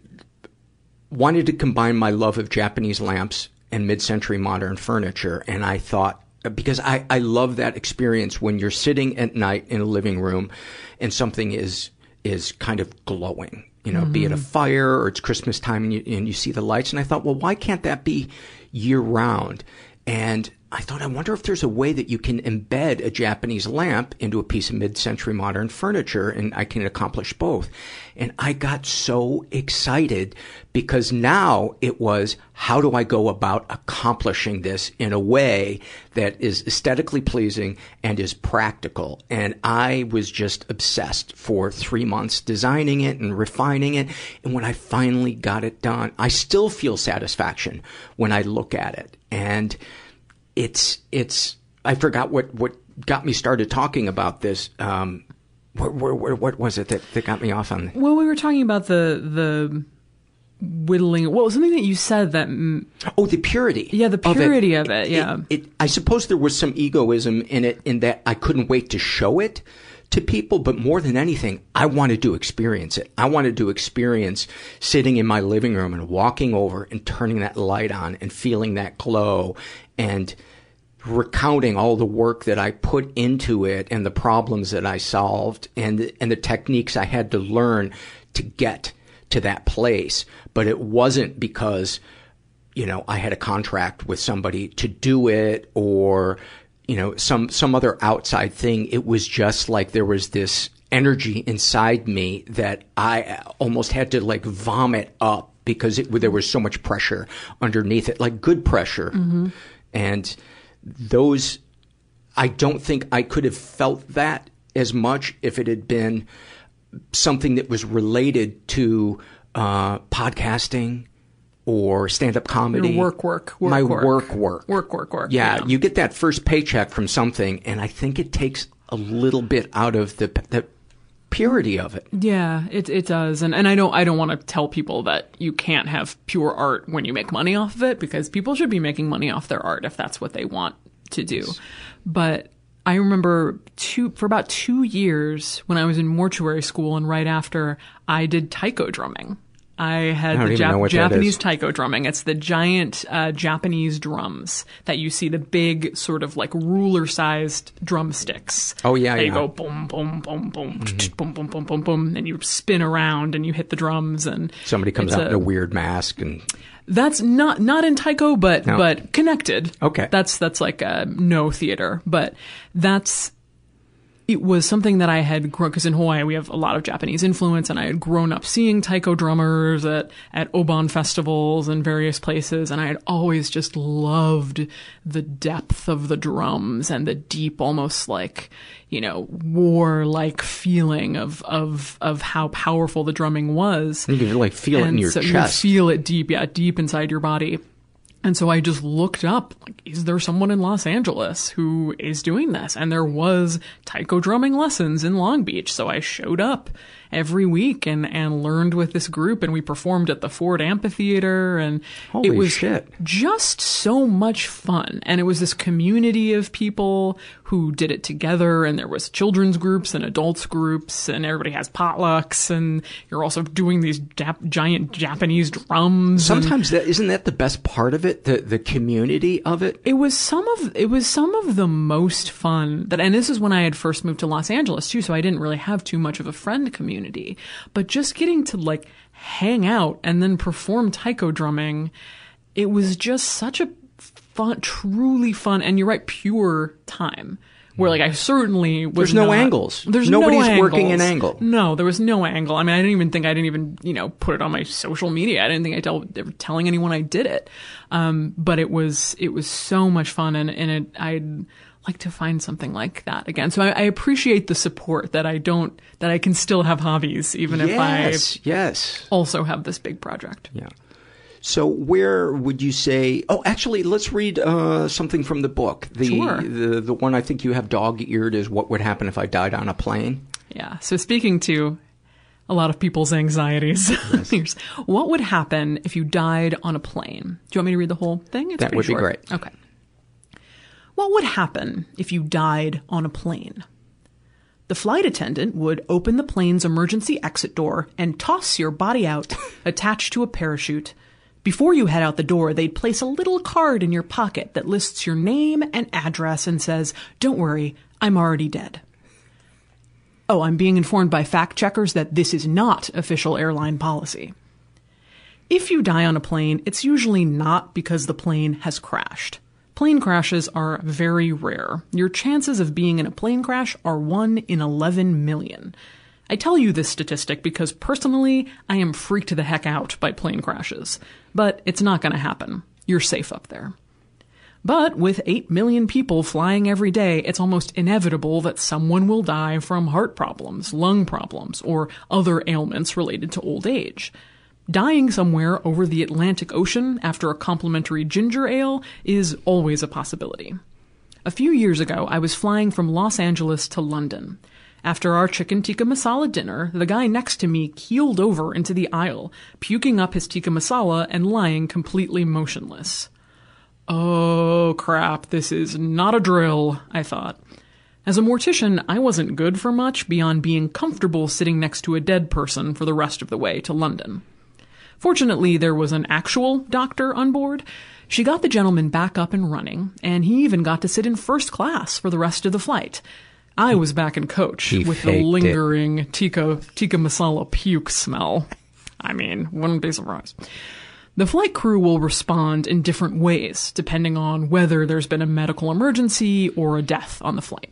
wanted to combine my love of Japanese lamps and mid-century modern furniture, and I thought because I I love that experience when you're sitting at night in a living room and something is is kind of glowing. You know, be it a mm-hmm. fire or it's Christmas time and you, and you see the lights. And I thought, well, why can't that be year round? And I thought, I wonder if there's a way that you can embed a Japanese lamp into a piece of mid-century modern furniture and I can accomplish both. And I got so excited because now it was, how do I go about accomplishing this in a way that is aesthetically pleasing and is practical? And I was just obsessed for three months designing it and refining it. And when I finally got it done, I still feel satisfaction when I look at it. And it's it's I forgot what what got me started talking about this. Um, what, what, what was it that, that got me off on? Well, we were talking about the the whittling. Well, something that you said that. Oh, the purity. Yeah, the of it. purity of it. yeah. It, I suppose there was some egoism in it, in that I couldn't wait to show it to people, but more than anything, I wanted to experience it. I wanted to experience sitting in my living room and walking over and turning that light on and feeling that glow and recounting all the work that I put into it and the problems that I solved and and the techniques I had to learn to get to that place, but it wasn't because, you know, I had a contract with somebody to do it or, you know, some, some other outside thing. It was just like there was this energy inside me that I almost had to like vomit up because it, there was so much pressure underneath it, like good pressure. Mm-hmm. And those, I don't think I could have felt that as much if it had been something that was related to uh, podcasting or stand-up comedy. Your work, work, work, my work. work, work, work, work, work. Yeah, yeah, you get that first paycheck from something, and I think it takes a little bit out of the the purity of it. Yeah, it it does. And and I don't I don't want to tell people that you can't have pure art when you make money off of it because people should be making money off their art if that's what they want to do. But I remember two for about 2 years when I was in mortuary school and right after I did taiko drumming. I had I the Jap- Japanese taiko drumming. It's the giant uh, Japanese drums that you see, the big sort of like ruler sized drumsticks. Oh, yeah, yeah. you go boom, boom, boom, boom, mm-hmm. boom, boom, boom, boom, boom, and you spin around and you hit the drums and somebody comes out a, in a weird mask and. That's not not in taiko, but Noh. but connected. Okay, that's that's like a no theater, but that's it was something that I had grown because in Hawaii we have a lot of Japanese influence, and I had grown up seeing taiko drummers at at obon festivals and various places, and I had always just loved the depth of the drums and the deep, almost like you know war-like feeling of of of how powerful the drumming was. You can like feel and it in your so chest. You feel it deep, yeah, deep inside your body. And so I just looked up, like, is there someone in Los Angeles who is doing this? And there was taiko drumming lessons in Long Beach. So I showed up every week and, and learned with this group and we performed at the Ford Amphitheater and Holy it was shit. just so much fun. And it was this community of people who did it together and there was children's groups and adults groups and everybody has potlucks and you're also doing these Jap- giant Japanese drums. Sometimes that isn't that the best part of it, the the community of it. It was some of it was some of the most fun that, and this is when I had first moved to Los Angeles too, so I didn't really have too much of a friend community. But just getting to like hang out and then perform taiko drumming, it was just such a fun, truly fun, and you're right, pure time. Where like I certainly was. There's no not, angles. There's nobody's no working an angle. No, there was no angle. I mean, I didn't even think I didn't even you know put it on my social media. I didn't think I tell telling anyone I did it. Um, but it was it was so much fun, and and it, I'd like to find something like that again. So I, I appreciate the support that I don't that I can still have hobbies even yes, if I yes also have this big project. Yeah. So where would you say? Oh, actually, let's read uh, something from the book. The, sure. the the one I think you have dog eared is what would happen if I died on a plane. Yeah. So speaking to a lot of people's anxieties, yes. what would happen if you died on a plane? Do you want me to read the whole thing? It's that would short. be great. Okay. What would happen if you died on a plane? The flight attendant would open the plane's emergency exit door and toss your body out, attached to a parachute. Before you head out the door, they'd place a little card in your pocket that lists your name and address and says, Don't worry, I'm already dead. Oh, I'm being informed by fact checkers that this is not official airline policy. If you die on a plane, it's usually not because the plane has crashed. Plane crashes are very rare. Your chances of being in a plane crash are 1 in 11 million. I tell you this statistic because personally, I am freaked the heck out by plane crashes. But it's not going to happen. You're safe up there. But with 8 million people flying every day, it's almost inevitable that someone will die from heart problems, lung problems, or other ailments related to old age. Dying somewhere over the Atlantic Ocean after a complimentary ginger ale is always a possibility. A few years ago, I was flying from Los Angeles to London. After our chicken tikka masala dinner, the guy next to me keeled over into the aisle, puking up his tikka masala and lying completely motionless. Oh crap, this is not a drill, I thought. As a mortician, I wasn't good for much beyond being comfortable sitting next to a dead person for the rest of the way to London. Fortunately, there was an actual doctor on board. She got the gentleman back up and running, and he even got to sit in first class for the rest of the flight. I was back in coach he with the lingering tikka, tikka masala puke smell. I mean, wouldn't be surprised. The flight crew will respond in different ways, depending on whether there's been a medical emergency or a death on the flight.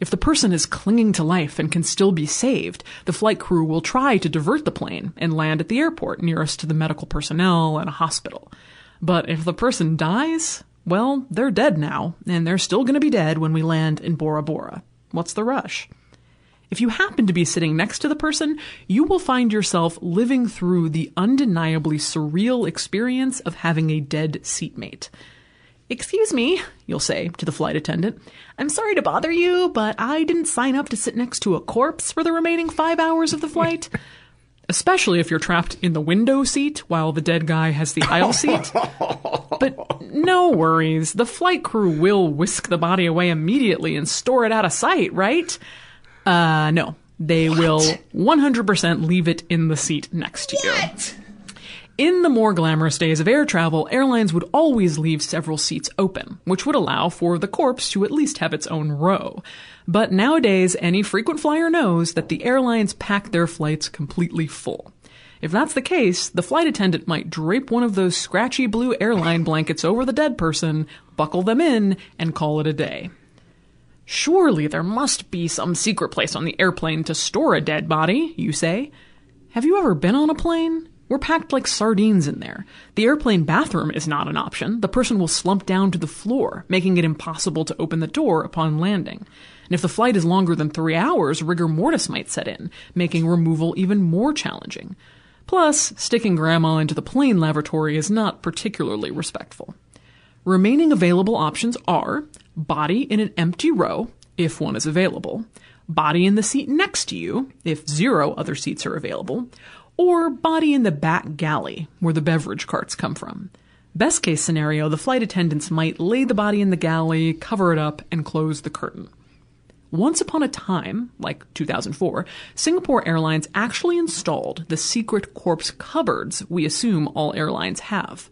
If the person is clinging to life and can still be saved, the flight crew will try to divert the plane and land at the airport nearest to the medical personnel and a hospital. But if the person dies, well, they're dead now, and they're still going to be dead when we land in Bora Bora. What's the rush? If you happen to be sitting next to the person, you will find yourself living through the undeniably surreal experience of having a dead seatmate. Excuse me, you'll say to the flight attendant. I'm sorry to bother you, but I didn't sign up to sit next to a corpse for the remaining five hours of the flight. Especially if you're trapped in the window seat while the dead guy has the aisle seat. But no worries, the flight crew will whisk the body away immediately and store it out of sight, right? Uh, no. They what? will 100% leave it in the seat next to what? you. In the more glamorous days of air travel, airlines would always leave several seats open, which would allow for the corpse to at least have its own row. But nowadays, any frequent flyer knows that the airlines pack their flights completely full. If that's the case, the flight attendant might drape one of those scratchy blue airline blankets over the dead person, buckle them in, and call it a day. Surely there must be some secret place on the airplane to store a dead body, you say. Have you ever been on a plane? We're packed like sardines in there. The airplane bathroom is not an option. The person will slump down to the floor, making it impossible to open the door upon landing. And if the flight is longer than three hours, rigor mortis might set in, making removal even more challenging. Plus, sticking grandma into the plane lavatory is not particularly respectful. Remaining available options are body in an empty row, if one is available, body in the seat next to you, if zero other seats are available, or body in the back galley, where the beverage carts come from. Best case scenario, the flight attendants might lay the body in the galley, cover it up, and close the curtain. Once upon a time, like 2004, Singapore Airlines actually installed the secret corpse cupboards we assume all airlines have.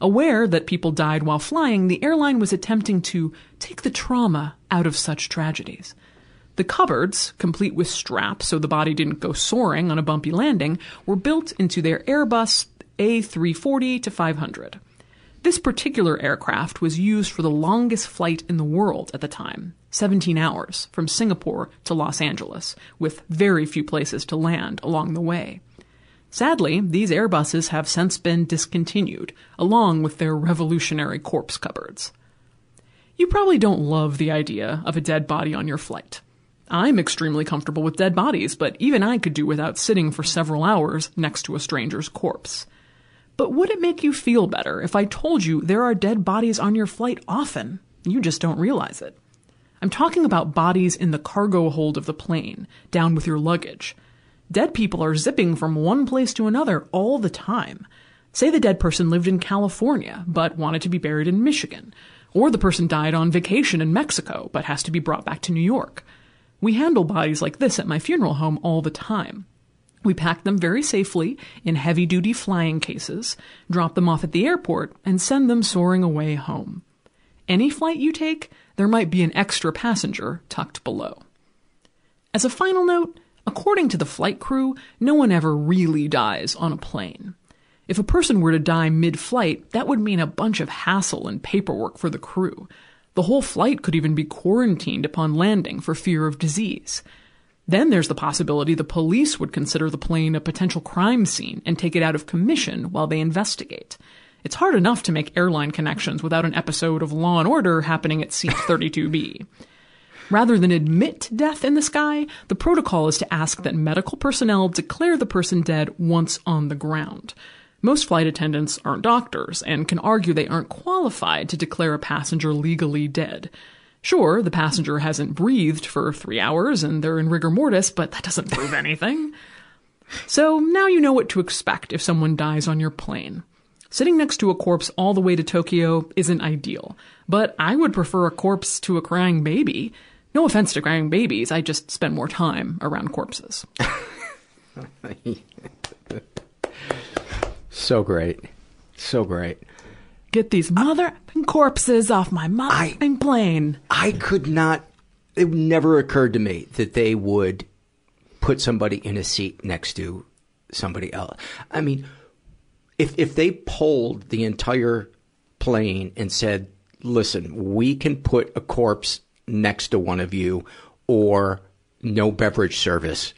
Aware that people died while flying, the airline was attempting to take the trauma out of such tragedies. The cupboards, complete with straps so the body didn't go soaring on a bumpy landing, were built into their Airbus A340 to 500. This particular aircraft was used for the longest flight in the world at the time 17 hours from Singapore to Los Angeles, with very few places to land along the way. Sadly, these Airbuses have since been discontinued, along with their revolutionary corpse cupboards. You probably don't love the idea of a dead body on your flight. I'm extremely comfortable with dead bodies, but even I could do without sitting for several hours next to a stranger's corpse. But would it make you feel better if I told you there are dead bodies on your flight often? You just don't realize it. I'm talking about bodies in the cargo hold of the plane, down with your luggage. Dead people are zipping from one place to another all the time. Say the dead person lived in California, but wanted to be buried in Michigan. Or the person died on vacation in Mexico, but has to be brought back to New York. We handle bodies like this at my funeral home all the time. We pack them very safely in heavy duty flying cases, drop them off at the airport, and send them soaring away home. Any flight you take, there might be an extra passenger tucked below. As a final note, According to the flight crew, no one ever really dies on a plane. If a person were to die mid flight, that would mean a bunch of hassle and paperwork for the crew. The whole flight could even be quarantined upon landing for fear of disease. Then there's the possibility the police would consider the plane a potential crime scene and take it out of commission while they investigate. It's hard enough to make airline connections without an episode of Law and Order happening at seat 32B. Rather than admit death in the sky, the protocol is to ask that medical personnel declare the person dead once on the ground. Most flight attendants aren't doctors and can argue they aren't qualified to declare a passenger legally dead. Sure, the passenger hasn't breathed for three hours and they're in rigor mortis, but that doesn't prove anything. So now you know what to expect if someone dies on your plane. Sitting next to a corpse all the way to Tokyo isn't ideal, but I would prefer a corpse to a crying baby. No offense to crying babies, I just spend more time around corpses. so great. So great. Get these mother corpses off my mother plane. I could not, it never occurred to me that they would put somebody in a seat next to somebody else. I mean, if if they polled the entire plane and said, "Listen, we can put a corpse next to one of you, or no beverage service,"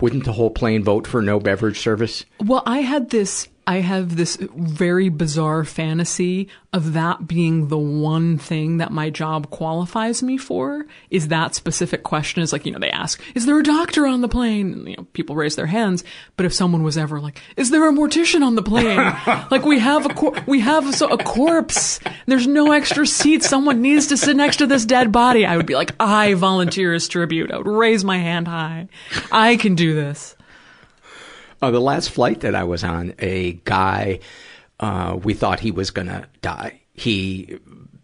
wouldn't the whole plane vote for no beverage service? Well, I had this I have this very bizarre fantasy of that being the one thing that my job qualifies me for is that specific question is like, you know, they ask, is there a doctor on the plane? And, you know, people raise their hands. But if someone was ever like, is there a mortician on the plane? like we have a, cor- we have a, a corpse. There's no extra seat. Someone needs to sit next to this dead body. I would be like, I volunteer as tribute. I would raise my hand high. I can do this. Uh, the last flight that I was on, a guy, uh, we thought he was going to die. He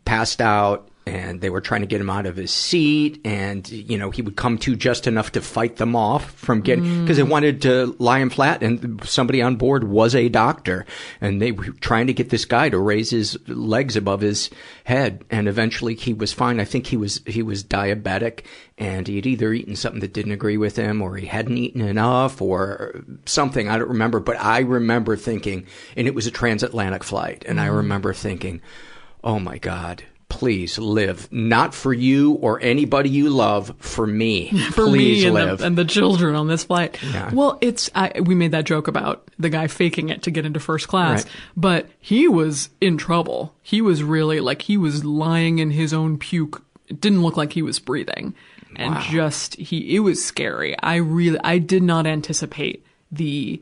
passed out and they were trying to get him out of his seat and you know he would come to just enough to fight them off from getting because mm. they wanted to lie him flat and somebody on board was a doctor and they were trying to get this guy to raise his legs above his head and eventually he was fine i think he was he was diabetic and he had either eaten something that didn't agree with him or he hadn't eaten enough or something i don't remember but i remember thinking and it was a transatlantic flight and mm. i remember thinking oh my god please live. Not for you or anybody you love, for me. For please me and live. The, and the children on this flight. Yeah. Well, it's, I, we made that joke about the guy faking it to get into first class, right. but he was in trouble. He was really like, he was lying in his own puke. It didn't look like he was breathing. And Wow. just, he, it was scary. I really, I did not anticipate the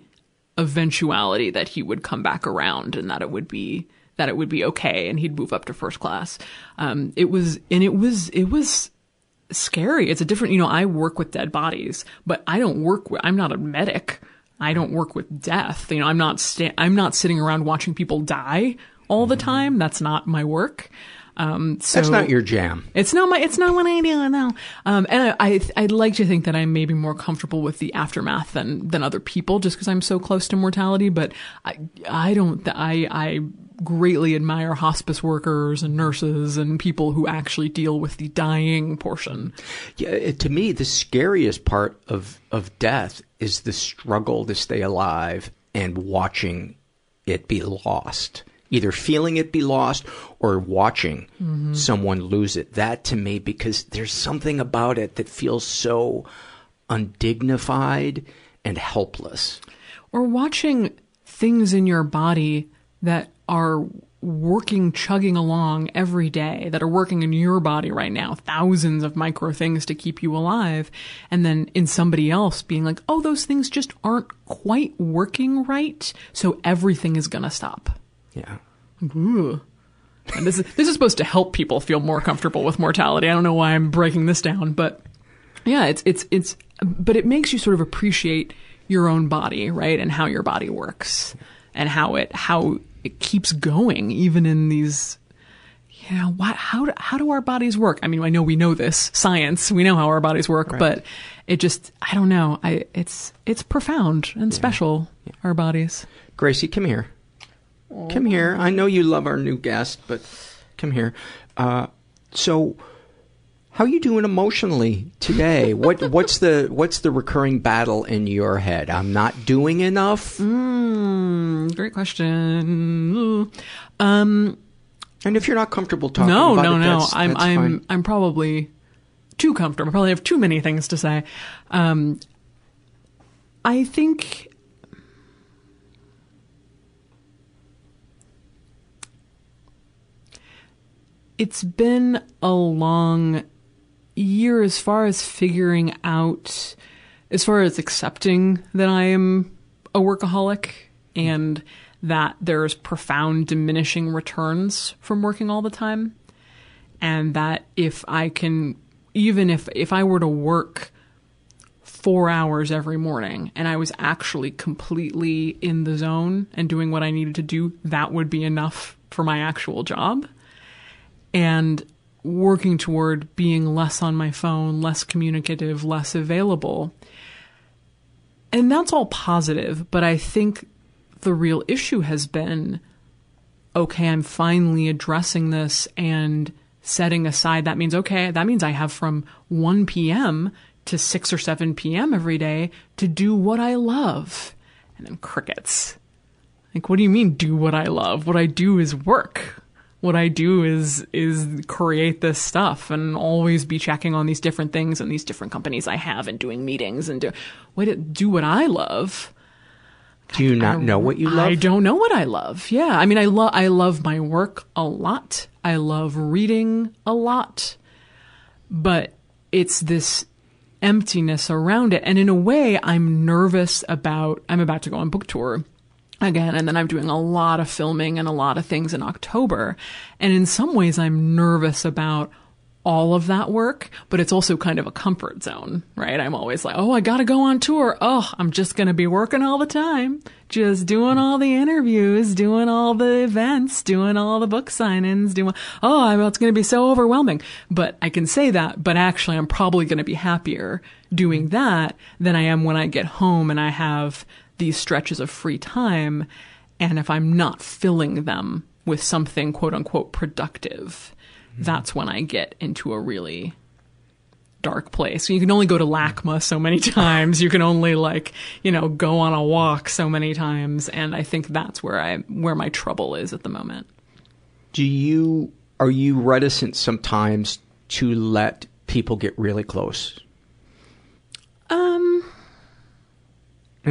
eventuality that he would come back around and that it would be, that it would be okay and he'd move up to first class. Um, it was, and it was, it was scary. It's a different, you know, I work with dead bodies, but I don't work with, I'm not a medic. I don't work with death. You know, I'm not, sta- I'm not sitting around watching people die all the time. That's not my work. Um, so That's not your jam. it's not my, it's not what I do now. Um, and I, I, I'd like to think that I'm maybe more comfortable with the aftermath than, than other people just because I'm so close to mortality. But I, I don't, I, I greatly admire hospice workers and nurses and people who actually deal with the dying portion. Yeah, it, to me, the scariest part of, of death is the struggle to stay alive and watching it be lost. Either feeling it be lost or watching Mhm. someone lose it. That to me, because there's something about it that feels so undignified and helpless. Or watching things in your body that are working, chugging along every day, that are working in your body right now, thousands of micro things to keep you alive. And then in somebody else being like, oh, those things just aren't quite working right. So everything is going to stop. Yeah. Ooh. And this is, this is supposed to help people feel more comfortable with mortality. I don't know why I'm breaking this down, but yeah, it's, it's, it's, but it makes you sort of appreciate your own body, right? And how your body works and how it, how it keeps going even in these, you know, what, how, do, how do our bodies work? I mean, I know we know this science. We know how our bodies work, Right. but it just, I don't know. I, it's, it's profound and special, our bodies. Gracie, come here. Come here. I know you love our new guest, but come here. Uh, so, how are you doing emotionally today? what what's the what's the recurring battle in your head? I'm not doing enough. Mm, great question. Um, and if you're not comfortable talking no, about no, it, no, that's- I'm, that's I'm, fine. I'm probably too comfortable. I probably have too many things to say. Um, I think it's been a long year as far as figuring out, as far as accepting that I am a workaholic and that there's profound diminishing returns from working all the time. And that if I can, even if, if I were to work four hours every morning and I was actually completely in the zone and doing what I needed to do, that would be enough for my actual job. And working toward being less on my phone, less communicative, less available. And that's all positive, but I think the real issue has been okay, I'm finally addressing this and setting aside that means okay, that means I have from 1 p.m. to 6 or 7 p.m. every day to do what I love. And then crickets. Like, what do you mean do what I love? What I do is work. What I do is is create this stuff and always be checking on these different things and these different companies I have and doing meetings and do wait do what I love. Do you not know what you love? I don't know what I love. Yeah, I mean, I love I love my work a lot. I love reading a lot, but it's this emptiness around it, and in a way, I'm nervous about. I'm about to go on book tour again, and then I'm doing a lot of filming and a lot of things in October, and in some ways, I'm nervous about all of that work, but it's also kind of a comfort zone, right? I'm always like, oh, I gotta go on tour. Oh, I'm just gonna be working all the time, just doing all the interviews, doing all the events, doing all the book signings, doing, oh, it's gonna be so overwhelming. But I can say that, but actually I'm probably gonna be happier doing that than I am when I get home and I have these stretches of free time. And if I'm not filling them with something quote unquote productive, mm-hmm. that's when I get into a really dark place. You can only go to LACMA so many times. You can only like, you know, go on a walk so many times. And I think that's where I, where my trouble is at the moment. Do you, are you reticent sometimes to let people get really close? Um,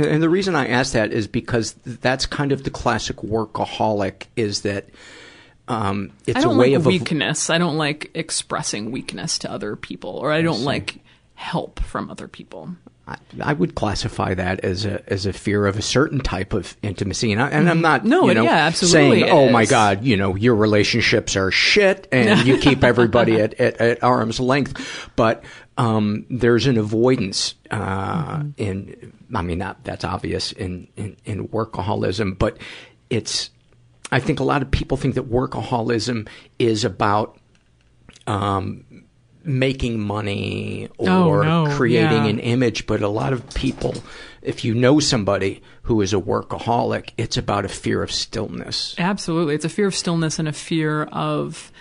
and the reason I ask that is because that's kind of the classic workaholic is that, um, it's a way like of weakness. I don't like expressing weakness to other people, or I don't like help from other people. I, I would classify that as a as a fear of a certain type of intimacy, and, I, and I'm not No, you know, yeah, absolutely saying, "Oh my. God, you know, your relationships are shit, and you keep everybody at, at, at arm's length." But um, there's an avoidance uh, Mm-hmm. in. I mean, that that's obvious in, in in workaholism, but it's. I think a lot of people think that workaholism is about um, making money Oh, or no, creating yeah. an image, but a lot of people, if you know somebody who is a workaholic, it's about a fear of stillness. Absolutely. It's a fear of stillness and a fear of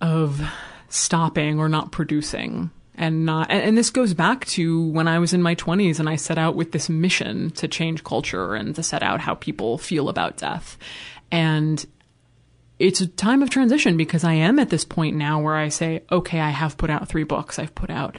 of stopping or not producing and not and, and this goes back to when I was in my 20s and I set out with this mission to change culture and to set out how people feel about death. And it's a time of transition because I am at this point now where I say, okay, I have put out three books. I've put out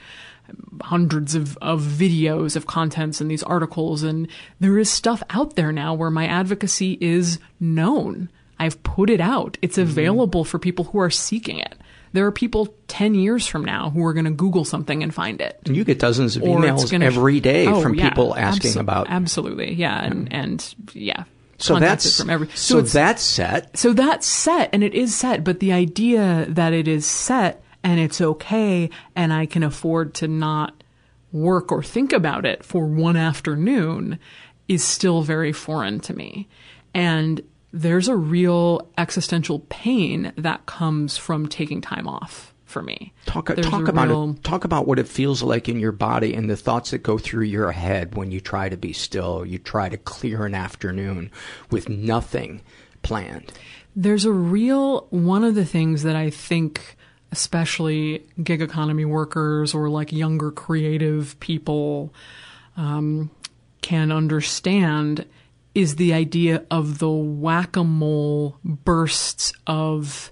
hundreds of, of videos of contents and these articles and there is stuff out there now where my advocacy is known. I've put it out. It's mm-hmm. available for people who are seeking it. There are people 10 years from now who are going to Google something and find it. And you get dozens of Or emails gonna- every day Oh, from yeah, people asking abso- about. Absolutely. Yeah. And, and yeah. So that's from every, so, it's- that's set. so that's set and it is set, but the idea that it is set and it's okay and I can afford to not work or think about it for one afternoon is still very foreign to me. And there's a real existential pain that comes from taking time off for me. Talk talk about real- it. Talk about what it feels like in your body and the thoughts that go through your head when you try to be still. You try to clear an afternoon with nothing planned. There's a real one of the things that I think especially gig economy workers or like younger creative people um, can understand is the idea of the whack-a-mole bursts of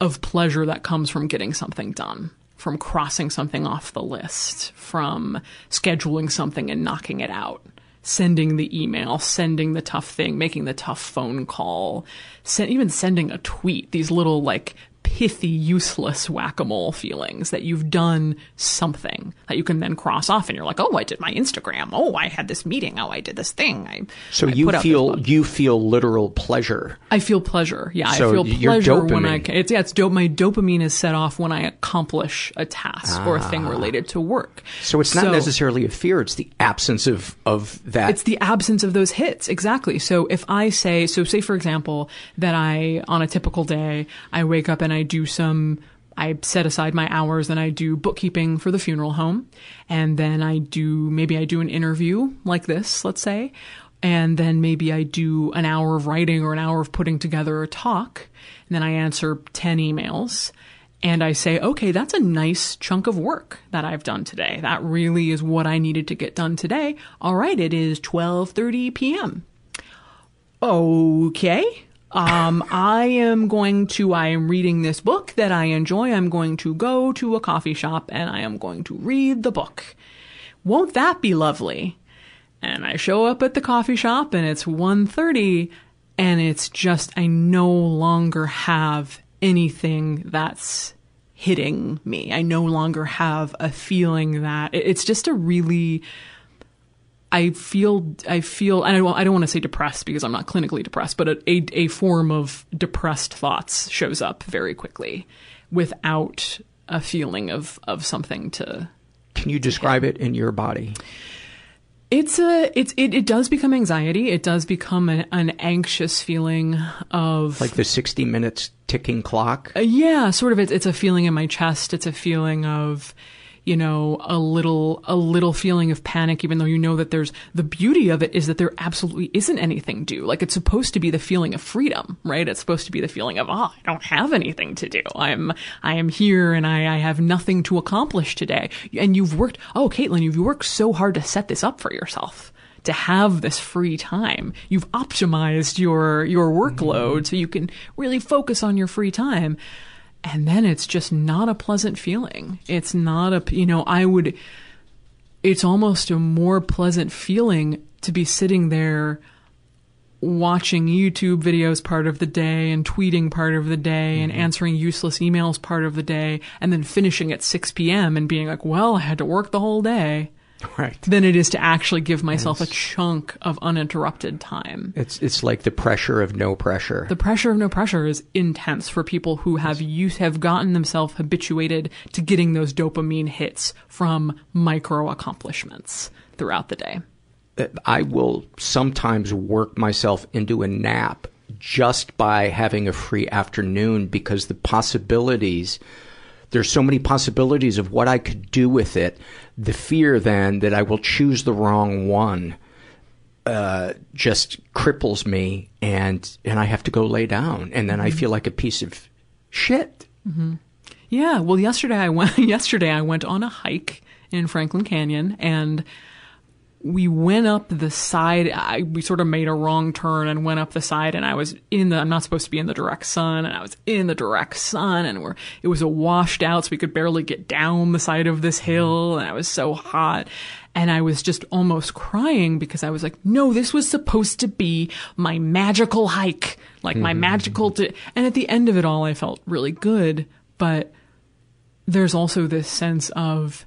of pleasure that comes from getting something done from crossing something off the list from scheduling something and knocking it out sending the email sending the tough thing making the tough phone call sen- even sending a tweet these little like pithy useless whack-a-mole feelings that you've done something that you can then cross off and you're like oh i did my instagram oh i had this meeting oh i did this thing i So I you feel you feel literal pleasure. I feel pleasure. Yeah, So I feel pleasure when I. It's yeah, it's dope. My dopamine is set off when I accomplish a task or a thing Ah. related to work. So it's not necessarily a fear; it's the absence of of that. It's the absence of those hits. Exactly. So if I say, so say for example, that I, on a typical day, I wake up and I do some, I set aside my hours and I do bookkeeping for the funeral home. And then I do, maybe I do an interview like this, let's say. And then maybe I do an hour of writing or an hour of putting together a talk. And then I answer 10 emails. and I say, okay, that's a nice chunk of work that I've done today. That really is what I needed to get done today. All right, it is 12:30 p.m. Okay. Um, I am going to, I am reading this book that I enjoy. I'm going to go to a coffee shop and I am going to read the book. Won't that be lovely? And I show up at the coffee shop and it's 1.30 and it's just, I no longer have anything that's hitting me. I no longer have a feeling that it's just a really, I feel, I feel, I don't, I don't want to say depressed because I'm not clinically depressed, but a, a, a form of depressed thoughts shows up very quickly without a feeling of, of something to. Can you describe it in your body? It's a it's it, it does become anxiety. It does become an, an anxious feeling of like the sixty minutes ticking clock. Uh, yeah, sort of. It's it's a feeling in my chest. It's a feeling of you know, a little, a little feeling of panic, even though you know that there's the beauty of it is that there absolutely isn't anything due. Like it's supposed to be the feeling of freedom, right? It's supposed to be the feeling of, oh, I don't have anything to do. I'm, I am here and I, I have nothing to accomplish today. And you've worked, oh, Caitlin, you've worked so hard to set this up for yourself to have this free time. You've optimized your your workload so you can really focus on your free time and then it's just not a pleasant feeling. It's not a, you know, I would, it's almost a more pleasant feeling to be sitting there watching YouTube videos part of the day and tweeting part of the day mm-hmm. and answering useless emails part of the day and then finishing at 6 p.m. and being like, well, I had to work the whole day right. than it is to actually give myself a chunk of uninterrupted time. It's it's like the pressure of no pressure. The pressure of no pressure is intense for people who have use have gotten themselves habituated to getting those dopamine hits from micro accomplishments throughout the day. I will sometimes work myself into a nap just by having a free afternoon because the possibilities there's so many possibilities of what I could do with it. The fear then that I will choose the wrong one uh, just cripples me, and and I have to go lay down, and then mm-hmm. I feel like a piece of shit. Mm-hmm. Yeah. Well, yesterday I went. yesterday I went on a hike in Franklin Canyon, and we went up the side. I, we sort of made a wrong turn and went up the side, and I was in the. I'm not supposed to be in the direct sun, and I was in the direct sun, and we're. It was a washed out, so we could barely get down the side of this hill, and I was so hot, and I was just almost crying because I was like, no, this was supposed to be my magical hike, like my mm-hmm. magical. And at the end of it all, I felt really good, but there's also this sense of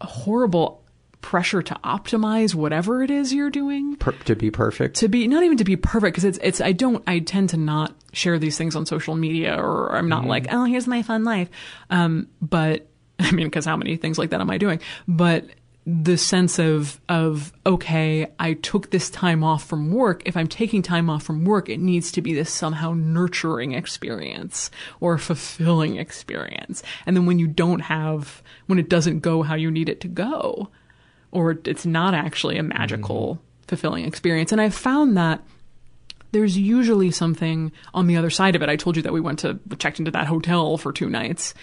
horrible pressure to optimize whatever it is you're doing. Per- to be perfect? To be not even to be perfect because it's it's i don't i tend to not share these things on social media or i'm not mm-hmm. like oh here's my fun life. Um but i mean because how many things like that am i doing? But the sense of of okay i took this time off from work. If i'm taking time off from work it needs to be this somehow nurturing experience or fulfilling experience. And then when you don't have when it doesn't go how you need it to go or it's not actually a magical, mm-hmm. fulfilling experience. And I've found that there's usually something on the other side of it. I told you that we went to checked into that hotel for two nights,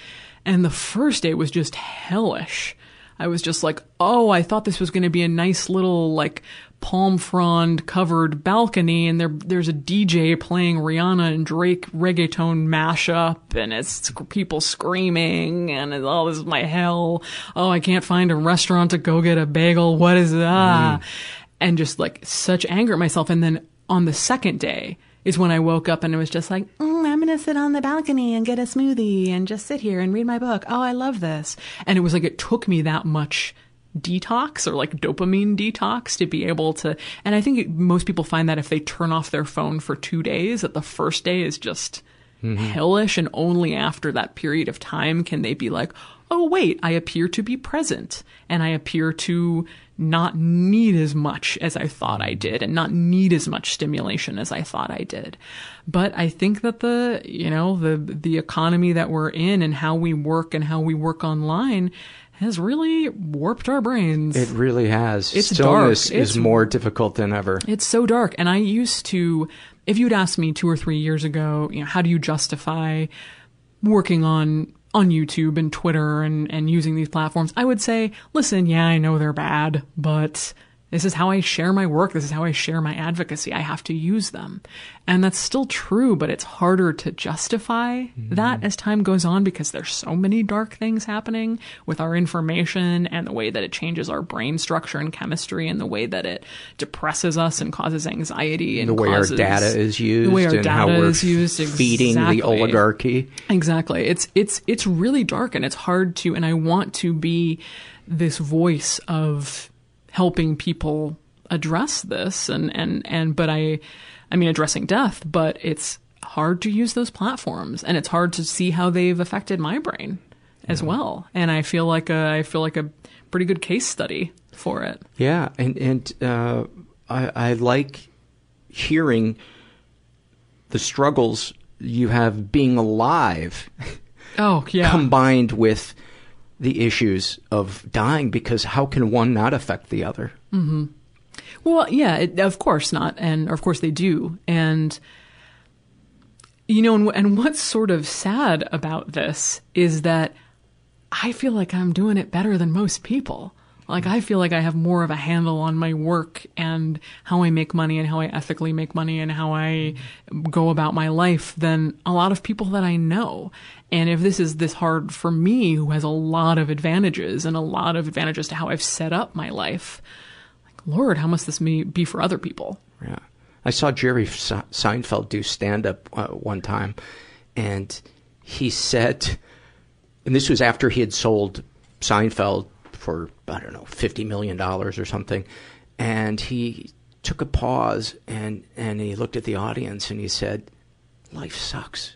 and the first day was just hellish. I was just like, oh, I thought this was going to be a nice little like palm frond covered balcony and there there's a DJ playing Rihanna and Drake reggaeton mashup and it's people screaming and it's, oh this is my hell. Oh, I can't find a restaurant to go get a bagel. What is that? Mm. And just like such anger at myself and then on the second day is when I woke up and it was just like, mm, I'm going to sit on the balcony and get a smoothie and just sit here and read my book. Oh, I love this. And it was like, it took me that much detox or like dopamine detox to be able to and i think most people find that if they turn off their phone for two days that the first day is just mm-hmm. hellish and only after that period of time can they be like oh wait i appear to be present and i appear to not need as much as i thought i did and not need as much stimulation as i thought i did but i think that the you know the the economy that we're in and how we work and how we work online has really warped our brains. It really has. It's Stillness dark. It's, is more difficult than ever. It's so dark. And I used to, if you'd asked me two or three years ago, you know, how do you justify working on on YouTube and Twitter and, and using these platforms, I would say, listen, yeah, I know they're bad, but this is how I share my work. This is how I share my advocacy. I have to use them. And that's still true, but it's harder to justify mm-hmm. that as time goes on because there's so many dark things happening with our information and the way that it changes our brain structure and chemistry and the way that it depresses us and causes anxiety and the way causes, our data is used the way our and data is used feeding exactly. the oligarchy. Exactly. It's it's it's really dark and it's hard to and I want to be this voice of helping people address this and, and, and, but I, I mean, addressing death, but it's hard to use those platforms and it's hard to see how they've affected my brain as yeah. well. And I feel like a, I feel like a pretty good case study for it. Yeah. And, and, uh, I, I like hearing the struggles you have being alive. Oh, yeah. Combined with the issues of dying because how can one not affect the other? Mm-hmm. Well, yeah, it, of course not, and of course they do, and you know, and, and what's sort of sad about this is that I feel like I'm doing it better than most people. Like I feel like I have more of a handle on my work and how I make money and how I ethically make money and how I go about my life than a lot of people that I know. And if this is this hard for me, who has a lot of advantages and a lot of advantages to how I've set up my life, like, Lord, how must this be for other people? Yeah. I saw Jerry Seinfeld do stand up uh, one time, and he said, and this was after he had sold Seinfeld for, I don't know, $50 million or something. And he took a pause and, and he looked at the audience and he said, Life sucks.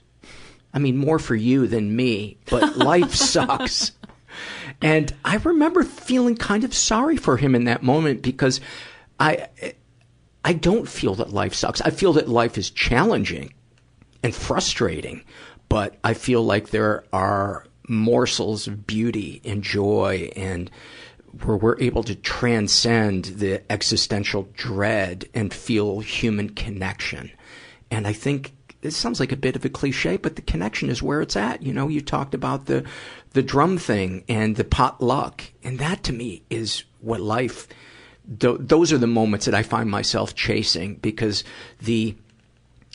I mean, more for you than me, but life sucks. And I remember feeling kind of sorry for him in that moment because I, I don't feel that life sucks. I feel that life is challenging and frustrating, but I feel like there are morsels of beauty and joy and where we're able to transcend the existential dread and feel human connection. And I think it sounds like a bit of a cliche, but the connection is where it's at. You know, you talked about the the drum thing and the potluck, and that to me is what life. Th- those are the moments that I find myself chasing because the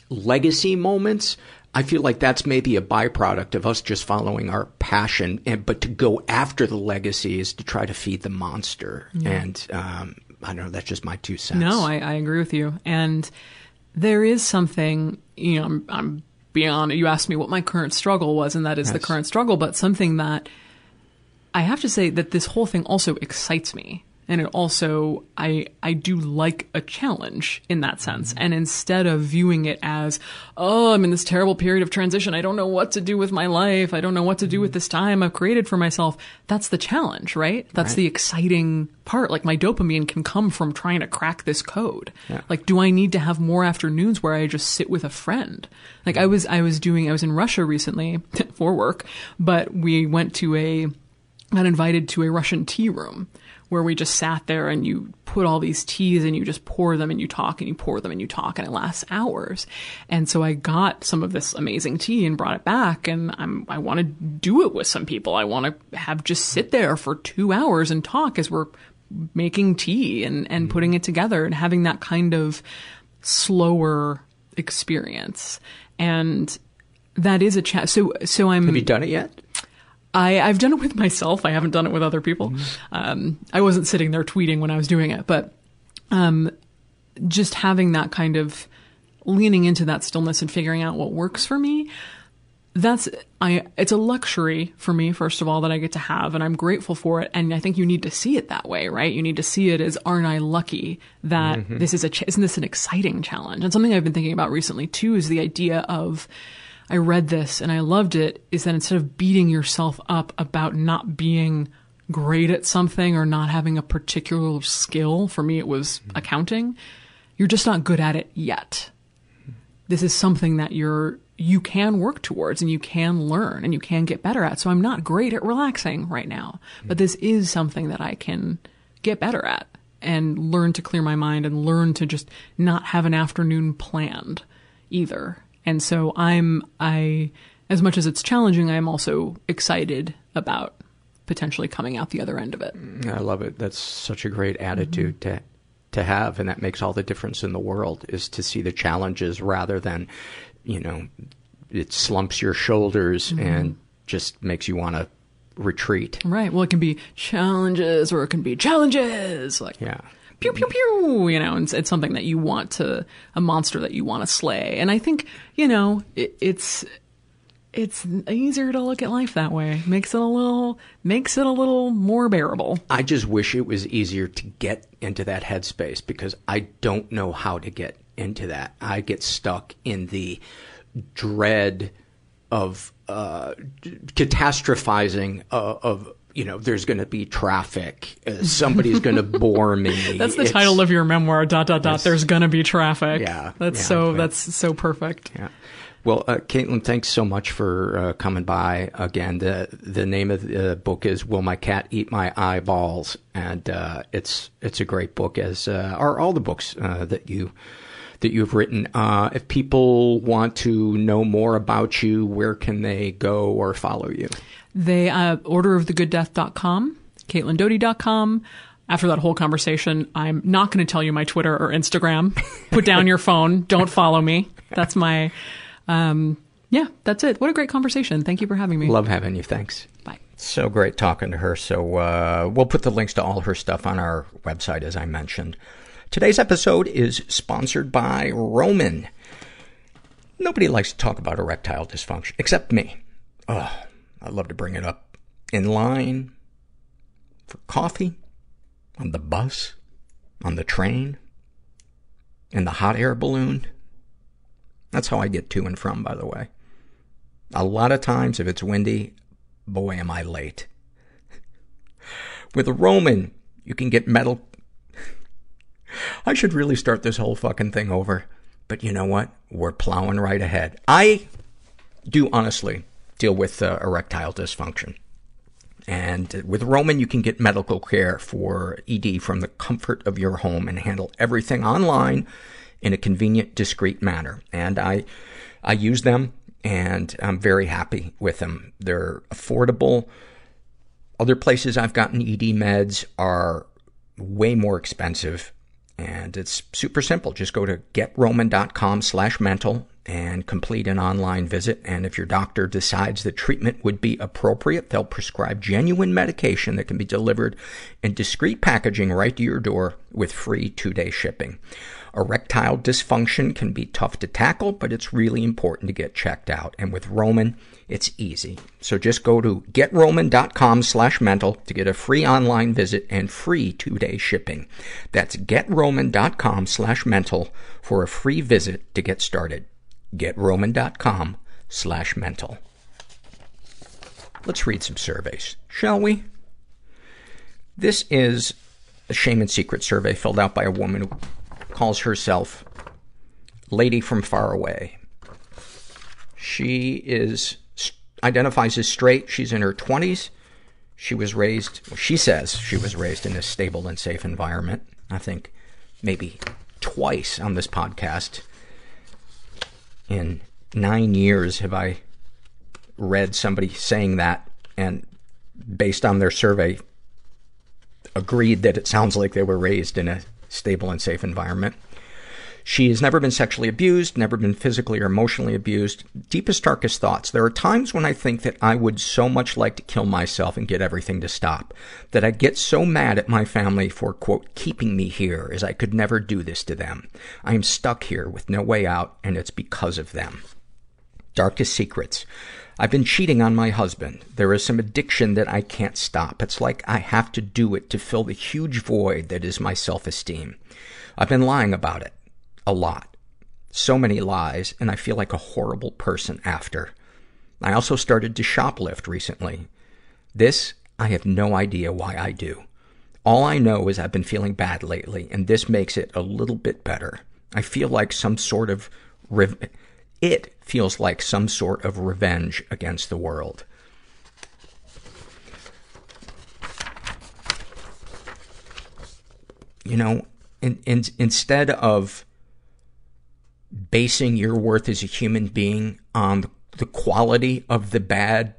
legacy moments I feel like that's maybe a byproduct of us just following our passion, and but to go after the legacy is to try to feed the monster. Yeah. And um, I don't know, that's just my two cents. No, I, I agree with you. And there is something, you know, I'm, I'm beyond. You asked me what my current struggle was, and that is yes. the current struggle, but something that I have to say that this whole thing also excites me and it also I I do like a challenge in that sense. Mm-hmm. And instead of viewing it as, oh, I'm in this terrible period of transition, I don't know what to do with my life, I don't know what to do mm-hmm. with this time I've created for myself. That's the challenge, right? That's right. the exciting part. Like my dopamine can come from trying to crack this code. Yeah. Like, do I need to have more afternoons where I just sit with a friend? Like I mm-hmm. was I was doing I was in Russia recently for work, but we went to a got invited to a Russian tea room where we just sat there and you put all these teas and you just pour them and you talk and you pour them and you talk and it lasts hours. And so I got some of this amazing tea and brought it back and I'm, I want to do it with some people. I want to have just sit there for two hours and talk as we're making tea and, and mm-hmm. putting it together and having that kind of slower experience. And that is a chat. So, so I'm. Have you done it yet? I, I've done it with myself. I haven't done it with other people. Mm-hmm. Um, I wasn't sitting there tweeting when I was doing it, but um, just having that kind of leaning into that stillness and figuring out what works for me. That's I. It's a luxury for me, first of all, that I get to have, and I'm grateful for it. And I think you need to see it that way, right? You need to see it as, aren't I lucky that mm-hmm. this is a? Ch- isn't this an exciting challenge? And something I've been thinking about recently too is the idea of I read this and I loved it is that instead of beating yourself up about not being great at something or not having a particular skill, for me it was mm-hmm. accounting, you're just not good at it yet. This is something that you're you can work towards and you can learn and you can get better at. So I'm not great at relaxing right now, but mm-hmm. this is something that I can get better at and learn to clear my mind and learn to just not have an afternoon planned either and so I'm, I as much as it's challenging, I am also excited about potentially coming out the other end of it. I love it. That's such a great attitude mm-hmm. to to have, and that makes all the difference in the world. Is to see the challenges rather than, you know, it slumps your shoulders mm-hmm. and just makes you want to retreat. Right. Well, it can be challenges, or it can be challenges. Like yeah. Pew pew pew, you know, and it's something that you want to, a monster that you want to slay. And I think, you know, it, it's, it's easier to look at life that way. Makes it a little makes it a little more bearable. I just wish it was easier to get into that headspace because I don't know how to get into that. I get stuck in the dread of uh, catastrophizing uh, of you know, there's going to be traffic. Uh, somebody's going to bore me. That's the it's, title of your memoir. Dot dot dot. There's going to be traffic. Yeah, that's yeah, so. That's so perfect. Yeah. Well, uh, Caitlin, thanks so much for uh, coming by again. The the name of the book is "Will My Cat Eat My Eyeballs?" and uh, it's it's a great book, as uh, are all the books uh, that you that you've written. Uh, if people want to know more about you, where can they go or follow you? They uh, orderofthegooddeath.com, CaitlinDoughty.com after that whole conversation, I'm not going to tell you my Twitter or Instagram. Put down your phone. Don't follow me. That's my um, yeah, that's it. What a great conversation. Thank you for having me. Love having you. Thanks. Bye. So great talking to her. So uh, we'll put the links to all her stuff on our website, as I mentioned. Today's episode is sponsored by Roman. Nobody likes to talk about erectile dysfunction, except me. Oh, I love to bring it up. In line, for coffee, on the bus, on the train, in the hot air balloon, that's how I get to and from, by the way. A lot of times, if it's windy, boy, am I late. With Roman, you can get metal. I should really start this whole fucking thing over. But you know what? We're plowing right ahead. I do honestly deal with uh, erectile dysfunction. And with Roman, you can get medical care for ED from the comfort of your home and handle everything online in a convenient, discreet manner. And I, I use them and I'm very happy with them. They're affordable. Other places I've gotten ED meds are way more expensive and it's super simple. Just go to getroman.com slash mental and complete an online visit. And if your doctor decides that treatment would be appropriate, they'll prescribe genuine medication that can be delivered in discreet packaging right to your door with free two-day shipping. Erectile dysfunction can be tough to tackle, but it's really important to get checked out. And with Roman, it's easy. So just go to getroman.com slash mental to get a free online visit and free two-day shipping. That's getroman.com slash mental for a free visit to get started. getroman.com slash mental. Let's read some surveys, shall we? This is a shame and secret survey filled out by a woman who calls herself Lady from Far Away. She is, identifies as straight. She's in her 20s. She was raised, well, she says she was raised in a stable and safe environment. I think maybe twice on this podcast. In nine years have I read somebody saying that and based on their survey agreed that it sounds like they were raised in a stable and safe environment. She has never been sexually abused, never been physically or emotionally abused. Deepest, darkest thoughts. There are times when I think that I would so much like to kill myself and get everything to stop. That I get so mad at my family for, quote, keeping me here, as I could never do this to them. I am stuck here with no way out, and it's because of them. Darkest secrets. I've been cheating on my husband. There is some addiction that I can't stop. It's like I have to do it to fill the huge void that is my self-esteem. I've been lying about it. A lot. So many lies, and I feel like a horrible person after. I also started to shoplift recently. This, I have no idea why I do. All I know is I've been feeling bad lately, and this makes it a little bit better. I feel like some sort of rev- it feels like some sort of revenge against the world. You know, in, in, instead of basing your worth as a human being on the quality of the bad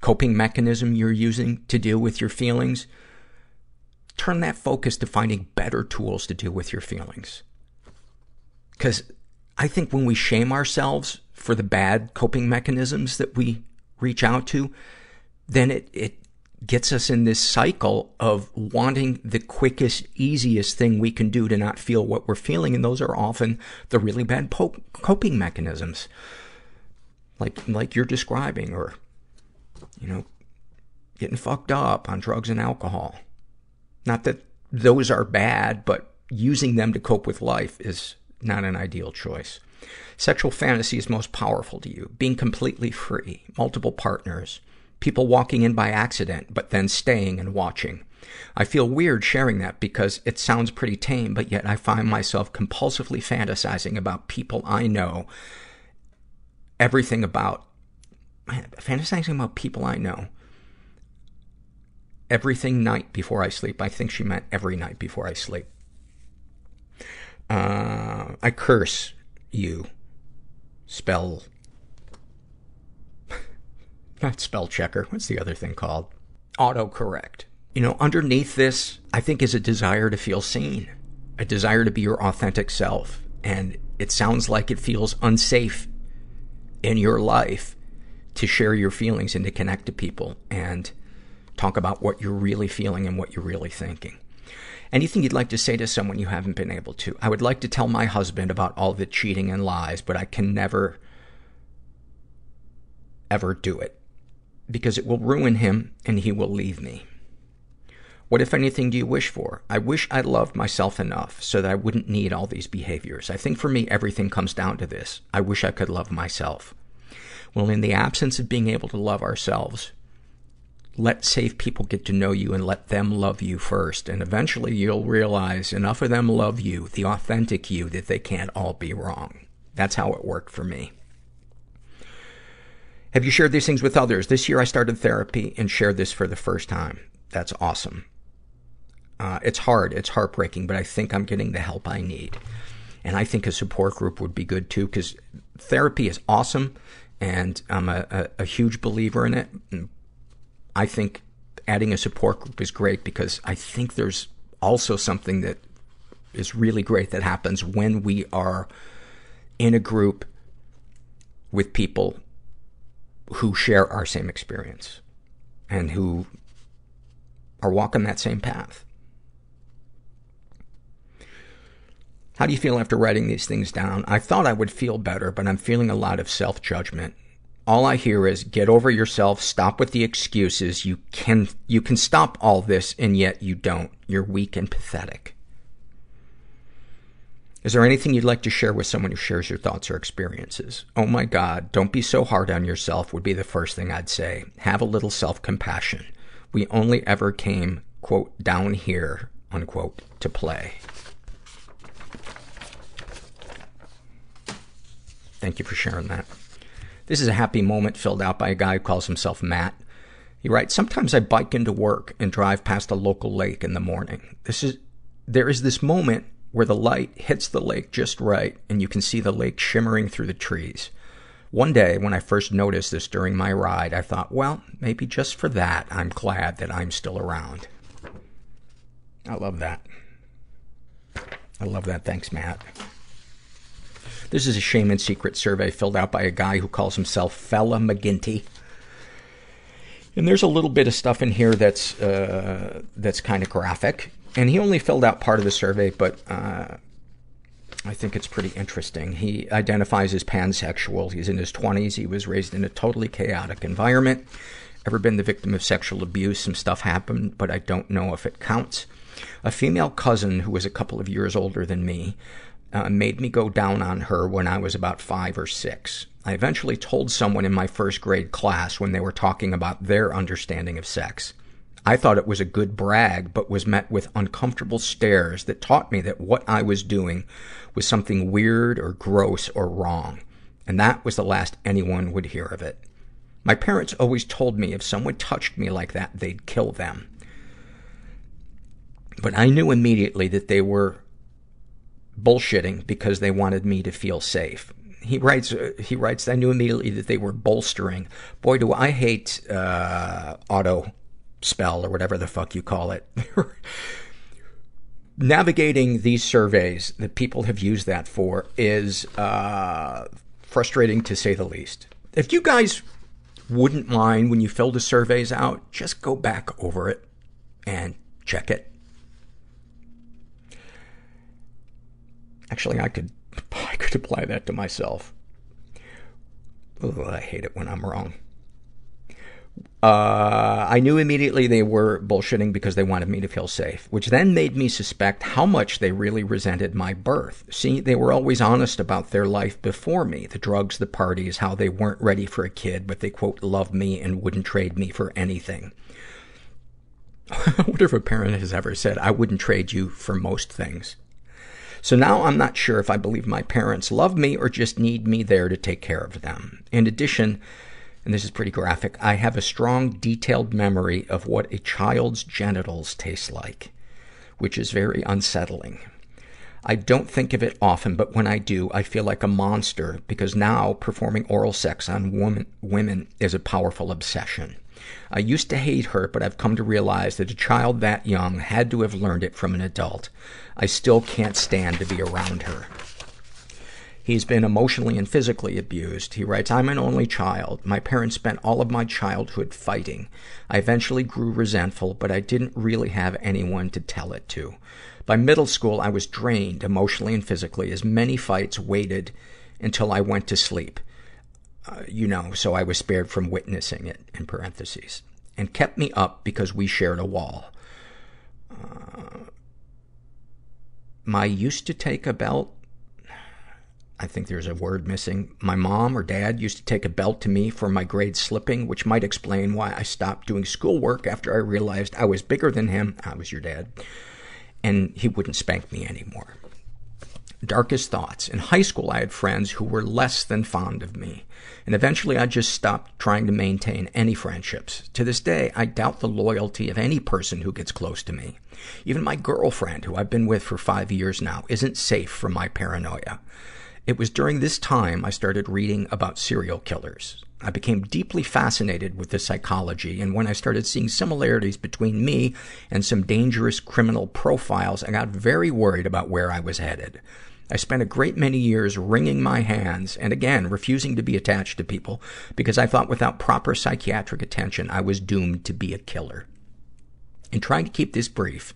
coping mechanism you're using to deal with your feelings, turn that focus to finding better tools to deal with your feelings. Because I think when we shame ourselves for the bad coping mechanisms that we reach out to, then it, it gets us in this cycle of wanting the quickest, easiest thing we can do to not feel what we're feeling. And those are often the really bad po- coping mechanisms. Like, like you're describing, or, you know, getting fucked up on drugs and alcohol. Not that those are bad, but using them to cope with life is not an ideal choice. Sexual fantasy is most powerful to you. Being completely free, multiple partners, people walking in by accident, but then staying and watching. I feel weird sharing that because it sounds pretty tame, but yet I find myself compulsively fantasizing about people I know, everything about, fantasizing about people I know. Everything night before I sleep. I think she meant every night before I sleep. Uh, I curse you. Spell. Not spell checker. What's the other thing called? Autocorrect. You know, underneath this, I think is a desire to feel seen. A desire to be your authentic self. And it sounds like it feels unsafe in your life to share your feelings and to connect to people and talk about what you're really feeling and what you're really thinking. Anything you'd like to say to someone you haven't been able to? I would like to tell my husband about all the cheating and lies, but I can never, ever do it. Because it will ruin him and he will leave me. What, if anything, do you wish for? I wish I loved myself enough so that I wouldn't need all these behaviors. I think for me, everything comes down to this. I wish I could love myself. Well, in the absence of being able to love ourselves, let safe people get to know you and let them love you first. And eventually you'll realize enough of them love you, the authentic you, that they can't all be wrong. That's how it worked for me. Have you shared these things with others? This year I started therapy and shared this for the first time. That's awesome. Uh, it's hard. It's heartbreaking, but I think I'm getting the help I need. And I think a support group would be good too, because therapy is awesome, and I'm a, a, a huge believer in it. I think adding a support group is great because I think there's also something that is really great that happens when we are in a group with people who share our same experience and who are walking that same path. How do you feel after writing these things down? I thought I would feel better, but I'm feeling a lot of self-judgment. All I hear is, get over yourself, stop with the excuses. You can, you can stop all this, and yet you don't. You're weak and pathetic. Is there anything you'd like to share with someone who shares your thoughts or experiences? Oh my God, don't be so hard on yourself would be the first thing I'd say. Have a little self-compassion. We only ever came, quote, down here, unquote, to play. Thank you for sharing that. This is a happy moment filled out by a guy who calls himself Matt. He writes, Sometimes I bike into work and drive past a local lake in the morning. This is, there is this moment where the light hits the lake just right and you can see the lake shimmering through the trees. One day, when I first noticed this during my ride, I thought, well, maybe just for that, I'm glad that I'm still around. I love that. I love that. Thanks, Matt. This is a shame and secret survey filled out by a guy who calls himself Fella McGinty. And there's a little bit of stuff in here that's, uh, that's kind of graphic. And he only filled out part of the survey, but, uh, I think it's pretty interesting. He identifies as pansexual. He's in his 20s. He was raised in a totally chaotic environment. Ever been the victim of sexual abuse? Some stuff happened, but I don't know if it counts. A female cousin who was a couple of years older than me uh, made me go down on her when I was about five or six. I eventually told someone in my first grade class when they were talking about their understanding of sex. I thought it was a good brag, but was met with uncomfortable stares that taught me that what I was doing was something weird or gross or wrong. And that was the last anyone would hear of it. My parents always told me if someone touched me like that, they'd kill them. But I knew immediately that they were bullshitting because they wanted me to feel safe. he writes, uh, he writes, I knew immediately that they were bolstering. Boy, do I hate, uh, auto spell or whatever the fuck you call it. Navigating these surveys that people have used that for is, uh, frustrating to say the least. If you guys wouldn't mind when you fill the surveys out, just go back over it and check it. Actually, I could, I could apply that to myself. Ugh, I hate it when I'm wrong. Uh, I knew immediately they were bullshitting because they wanted me to feel safe, which then made me suspect how much they really resented my birth. See, they were always honest about their life before me. The drugs, the parties, how they weren't ready for a kid, but they quote, loved me and wouldn't trade me for anything. I wonder if a parent has ever said, I wouldn't trade you for most things. So now I'm not sure if I believe my parents love me or just need me there to take care of them. In addition, and this is pretty graphic, I have a strong, detailed memory of what a child's genitals taste like, which is very unsettling. I don't think of it often, but when I do, I feel like a monster because now performing oral sex on woman, women is a powerful obsession. I used to hate her, but I've come to realize that a child that young had to have learned it from an adult. I still can't stand to be around her. He's been emotionally and physically abused. He writes, I'm an only child. My parents spent all of my childhood fighting. I eventually grew resentful, but I didn't really have anyone to tell it to. By middle school, I was drained emotionally and physically as many fights waited until I went to sleep. Uh, you know, so I was spared from witnessing it, in parentheses, and kept me up because we shared a wall. Uh, my used to take a belt I think there's a word missing. My mom or dad used to take a belt to me for my grade slipping, which might explain why I stopped doing schoolwork after I realized I was bigger than him. I was your dad. And he wouldn't spank me anymore. Darkest thoughts. In high school, I had friends who were less than fond of me. And eventually I just stopped trying to maintain any friendships. To this day, I doubt the loyalty of any person who gets close to me. Even my girlfriend, who I've been with for five years now, isn't safe from my paranoia. It was during this time I started reading about serial killers. I became deeply fascinated with the psychology, and when I started seeing similarities between me and some dangerous criminal profiles, I got very worried about where I was headed. I spent a great many years wringing my hands and again refusing to be attached to people because I thought without proper psychiatric attention I was doomed to be a killer. In trying to keep this brief,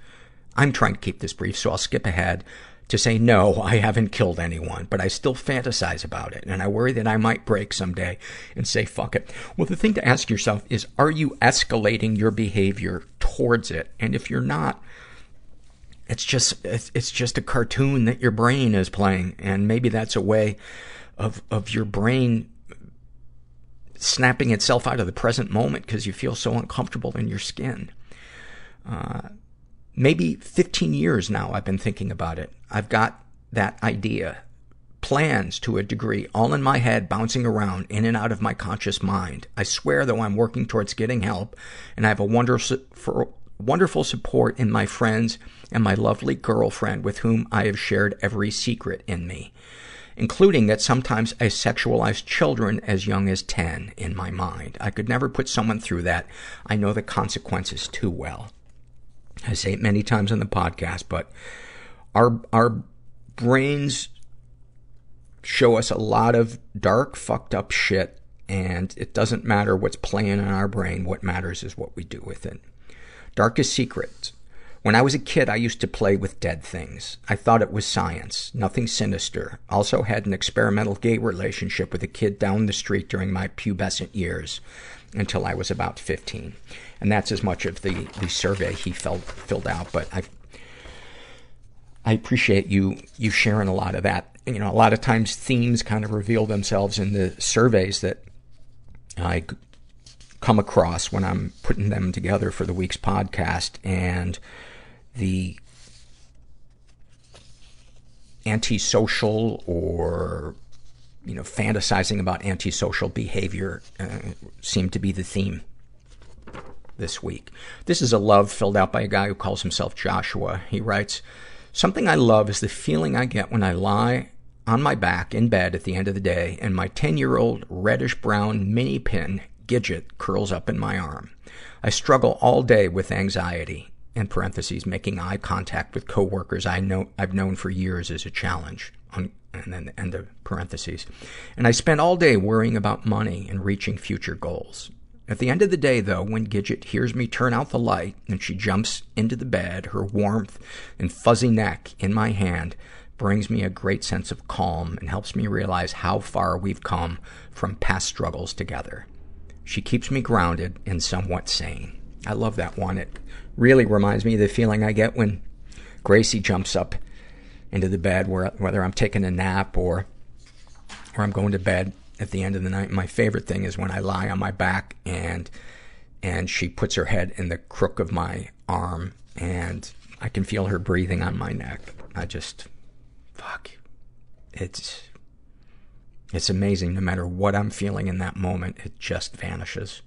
I'm trying to keep this brief, so I'll skip ahead to say, no, I haven't killed anyone, but I still fantasize about it, and I worry that I might break someday and say, fuck it. Well, the thing to ask yourself is, are you escalating your behavior towards it? And if you're not, it's just, it's just a cartoon that your brain is playing, and maybe that's a way of, of your brain snapping itself out of the present moment because you feel so uncomfortable in your skin. Uh, maybe 15 years now I've been thinking about it. I've got that idea, plans to a degree, all in my head, bouncing around in and out of my conscious mind. I swear, though, I'm working towards getting help, and I have a wonderful, wonderful support in my friends and my lovely girlfriend with whom I have shared every secret in me, including that sometimes I sexualize children as young as 10 in my mind. I could never put someone through that. I know the consequences too well. I say it many times on the podcast, but our, our brains show us a lot of dark, fucked up shit, and it doesn't matter what's playing in our brain. What matters is what we do with it. Darkest secrets. When I was a kid, I used to play with dead things. I thought it was science, nothing sinister. Also had an experimental gay relationship with a kid down the street during my pubescent years until I was about 15. And that's as much of the, the survey he filled, filled out, but I, I appreciate you, you sharing a lot of that. You know, a lot of times themes kind of reveal themselves in the surveys that I come across when I'm putting them together for the week's podcast and the antisocial or you know, fantasizing about antisocial behavior uh, seemed to be the theme this week. This is a love filled out by a guy who calls himself Joshua. He writes, Something I love is the feeling I get when I lie on my back in bed at the end of the day, and my 10-year-old reddish-brown mini pin, Gidget, curls up in my arm. I struggle all day with anxiety, in parentheses, making eye contact with coworkers I know, I've known for years is a challenge, and then the end of parentheses. And I spend all day worrying about money and reaching future goals. At the end of the day, though, when Gidget hears me turn out the light and she jumps into the bed, her warmth and fuzzy neck in my hand brings me a great sense of calm and helps me realize how far we've come from past struggles together. She keeps me grounded and somewhat sane. I love that one. It really reminds me of the feeling I get when Gracie jumps up into the bed, where, whether I'm taking a nap or, or I'm going to bed at the end of the night. My favorite thing is when I lie on my back and, and she puts her head in the crook of my arm and I can feel her breathing on my neck. I just, fuck. It's, it's amazing. No matter what I'm feeling in that moment, it just vanishes.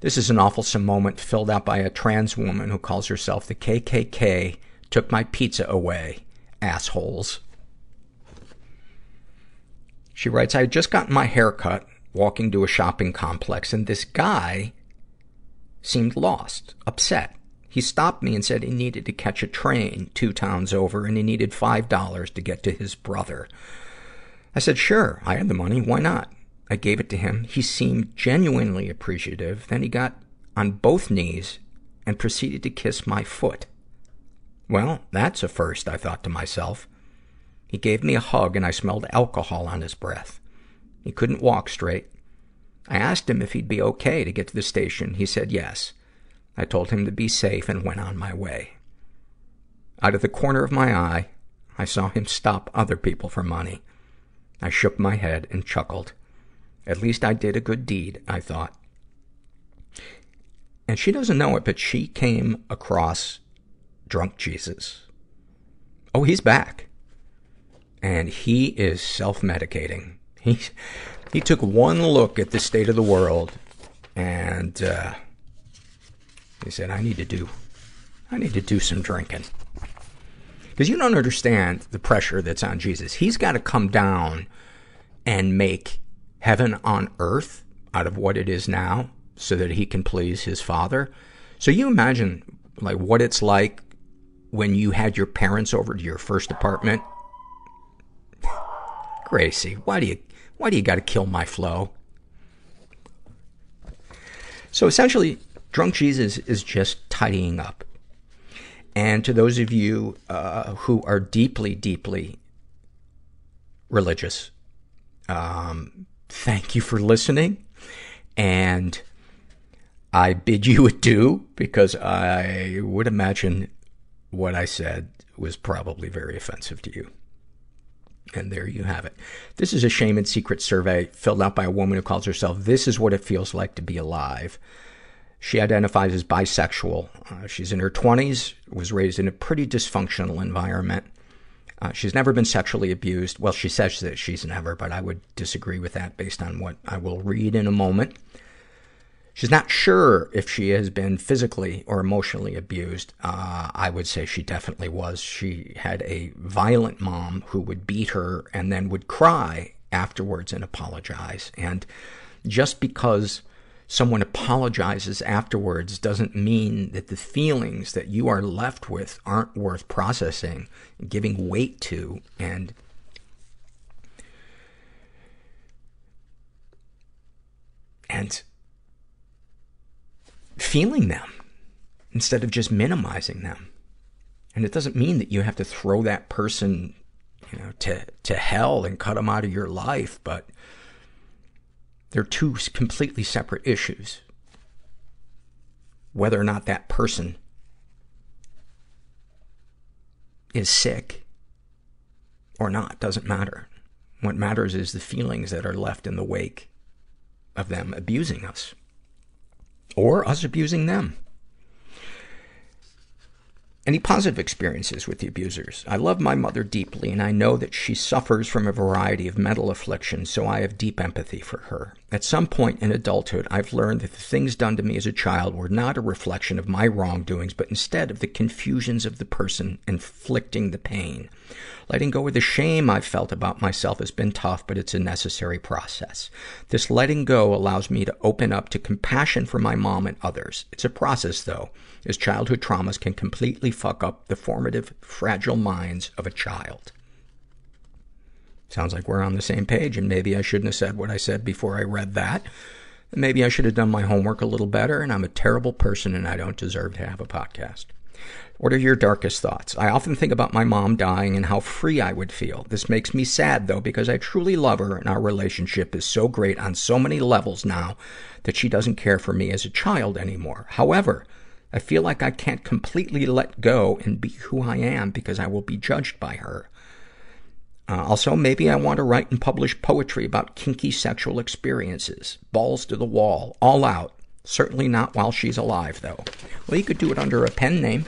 This is an awful moment filled out by a trans woman who calls herself the KKK took my pizza away. Assholes. She writes, I had just gotten my hair cut walking to a shopping complex and this guy seemed lost, upset. He stopped me and said he needed to catch a train two towns over and he needed five dollars to get to his brother. I said, sure, I had the money, why not? I gave it to him. He seemed genuinely appreciative. Then he got on both knees and proceeded to kiss my foot. Well, that's a first, I thought to myself. He gave me a hug and I smelled alcohol on his breath. He couldn't walk straight. I asked him if he'd be okay to get to the station. He said yes. I told him to be safe and went on my way. Out of the corner of my eye, I saw him stop other people for money. I shook my head and chuckled. At least I did a good deed, I thought. And she doesn't know it, but she came across drunk Jesus. Oh, he's back. And he is self-medicating. He, he took one look at the state of the world and, uh, he said, I need to do, I need to do some drinking. Because you don't understand the pressure that's on Jesus. He's got to come down and make heaven on earth out of what it is now so that he can please his father. So you imagine like what it's like when you had your parents over to your first apartment. Gracie, why do you, why do you gotta kill my flow? So essentially, drunk Jesus is just tidying up. And to those of you, uh, who are deeply, deeply religious, um, thank you for listening. And I bid you adieu because I would imagine what I said was probably very offensive to you. And there you have it. This is a shame and secret survey filled out by a woman who calls herself This is what it feels like to be alive. She identifies as bisexual. Uh, she's in her 20s, was raised in a pretty dysfunctional environment. Uh, she's never been sexually abused. Well, she says that she's never, but I would disagree with that based on what I will read in a moment. She's not sure if she has been physically or emotionally abused. Uh, I would say she definitely was. She had a violent mom who would beat her and then would cry afterwards and apologize. And just because someone apologizes afterwards doesn't mean that the feelings that you are left with aren't worth processing, giving weight to, and and feeling them instead of just minimizing them. And it doesn't mean that you have to throw that person, you know, to, to hell and cut them out of your life, but they're two completely separate issues. Whether or not that person is sick or not doesn't matter. What matters is the feelings that are left in the wake of them abusing us. Or us abusing them. Any positive experiences with the abusers? I love my mother deeply, and I know that she suffers from a variety of mental afflictions, so I have deep empathy for her. At some point in adulthood, I've learned that the things done to me as a child were not a reflection of my wrongdoings, but instead of the confusions of the person inflicting the pain. Letting go of the shame I've felt about myself has been tough, but it's a necessary process. This letting go allows me to open up to compassion for my mom and others. It's a process, though, as childhood traumas can completely fuck up the formative, fragile minds of a child. Sounds like we're on the same page, and maybe I shouldn't have said what I said before I read that. Maybe I should have done my homework a little better, and I'm a terrible person and I don't deserve to have a podcast. What are your darkest thoughts? I often think about my mom dying and how free I would feel. This makes me sad, though, because I truly love her and our relationship is so great on so many levels now that she doesn't care for me as a child anymore. However, I feel like I can't completely let go and be who I am because I will be judged by her. Uh, also, maybe I want to write and publish poetry about kinky sexual experiences. Balls to the wall. All out. Certainly not while she's alive, though. Well, you could do it under a pen name.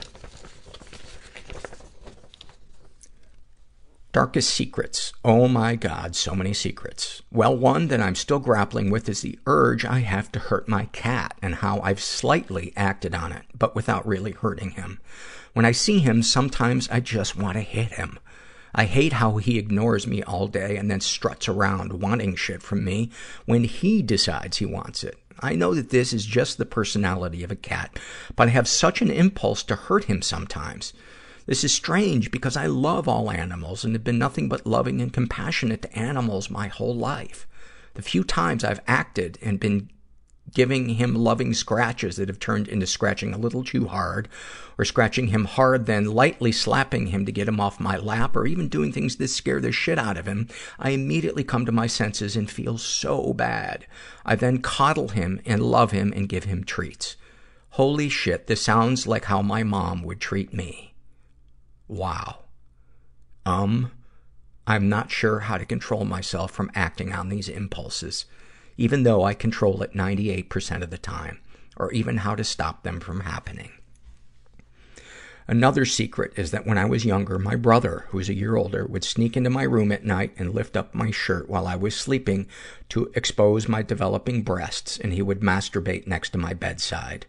Darkest secrets. Oh my god, so many secrets. Well, one that I'm still grappling with is the urge I have to hurt my cat and how I've slightly acted on it, but without really hurting him. When I see him, sometimes I just want to hit him. I hate how he ignores me all day and then struts around wanting shit from me when he decides he wants it. I know that this is just the personality of a cat, but I have such an impulse to hurt him sometimes. This is strange because I love all animals and have been nothing but loving and compassionate to animals my whole life. The few times I've acted and been giving him loving scratches that have turned into scratching a little too hard, or scratching him hard, then lightly slapping him to get him off my lap, or even doing things that scare the shit out of him, I immediately come to my senses and feel so bad. I then coddle him and love him and give him treats. Holy shit, this sounds like how my mom would treat me. Wow. Um, I'm not sure how to control myself from acting on these impulses even though I control it 98% of the time, or even how to stop them from happening. Another secret is that when I was younger, my brother, who's a year older, would sneak into my room at night and lift up my shirt while I was sleeping to expose my developing breasts, and he would masturbate next to my bedside.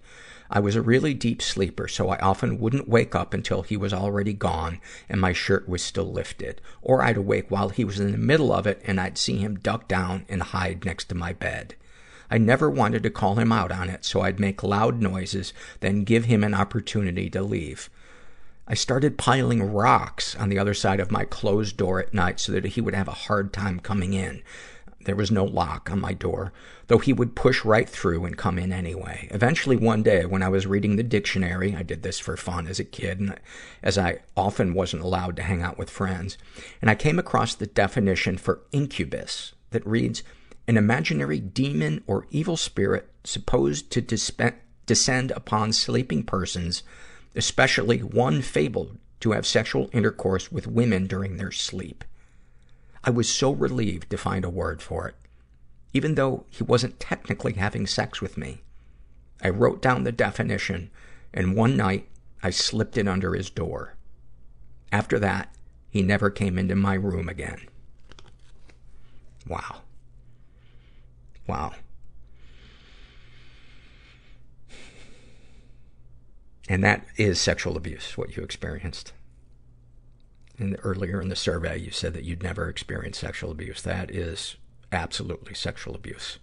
I was a really deep sleeper, so I often wouldn't wake up until he was already gone and my shirt was still lifted. Or I'd awake while he was in the middle of it and I'd see him duck down and hide next to my bed. I never wanted to call him out on it, so I'd make loud noises, then give him an opportunity to leave. I started piling rocks on the other side of my closed door at night so that he would have a hard time coming in. There was no lock on my door, though he would push right through and come in anyway. Eventually, one day, when I was reading the dictionary, I did this for fun as a kid, and as I often wasn't allowed to hang out with friends, and I came across the definition for incubus that reads, an imaginary demon or evil spirit supposed to dispe- descend upon sleeping persons, especially one fabled to have sexual intercourse with women during their sleep. I was so relieved to find a word for it. Even though he wasn't technically having sex with me. I wrote down the definition, and one night I slipped it under his door. After that, he never came into my room again. Wow. Wow. And that is sexual abuse, what you experienced. And earlier in the survey, you said that you'd never experienced sexual abuse. That is absolutely sexual abuse.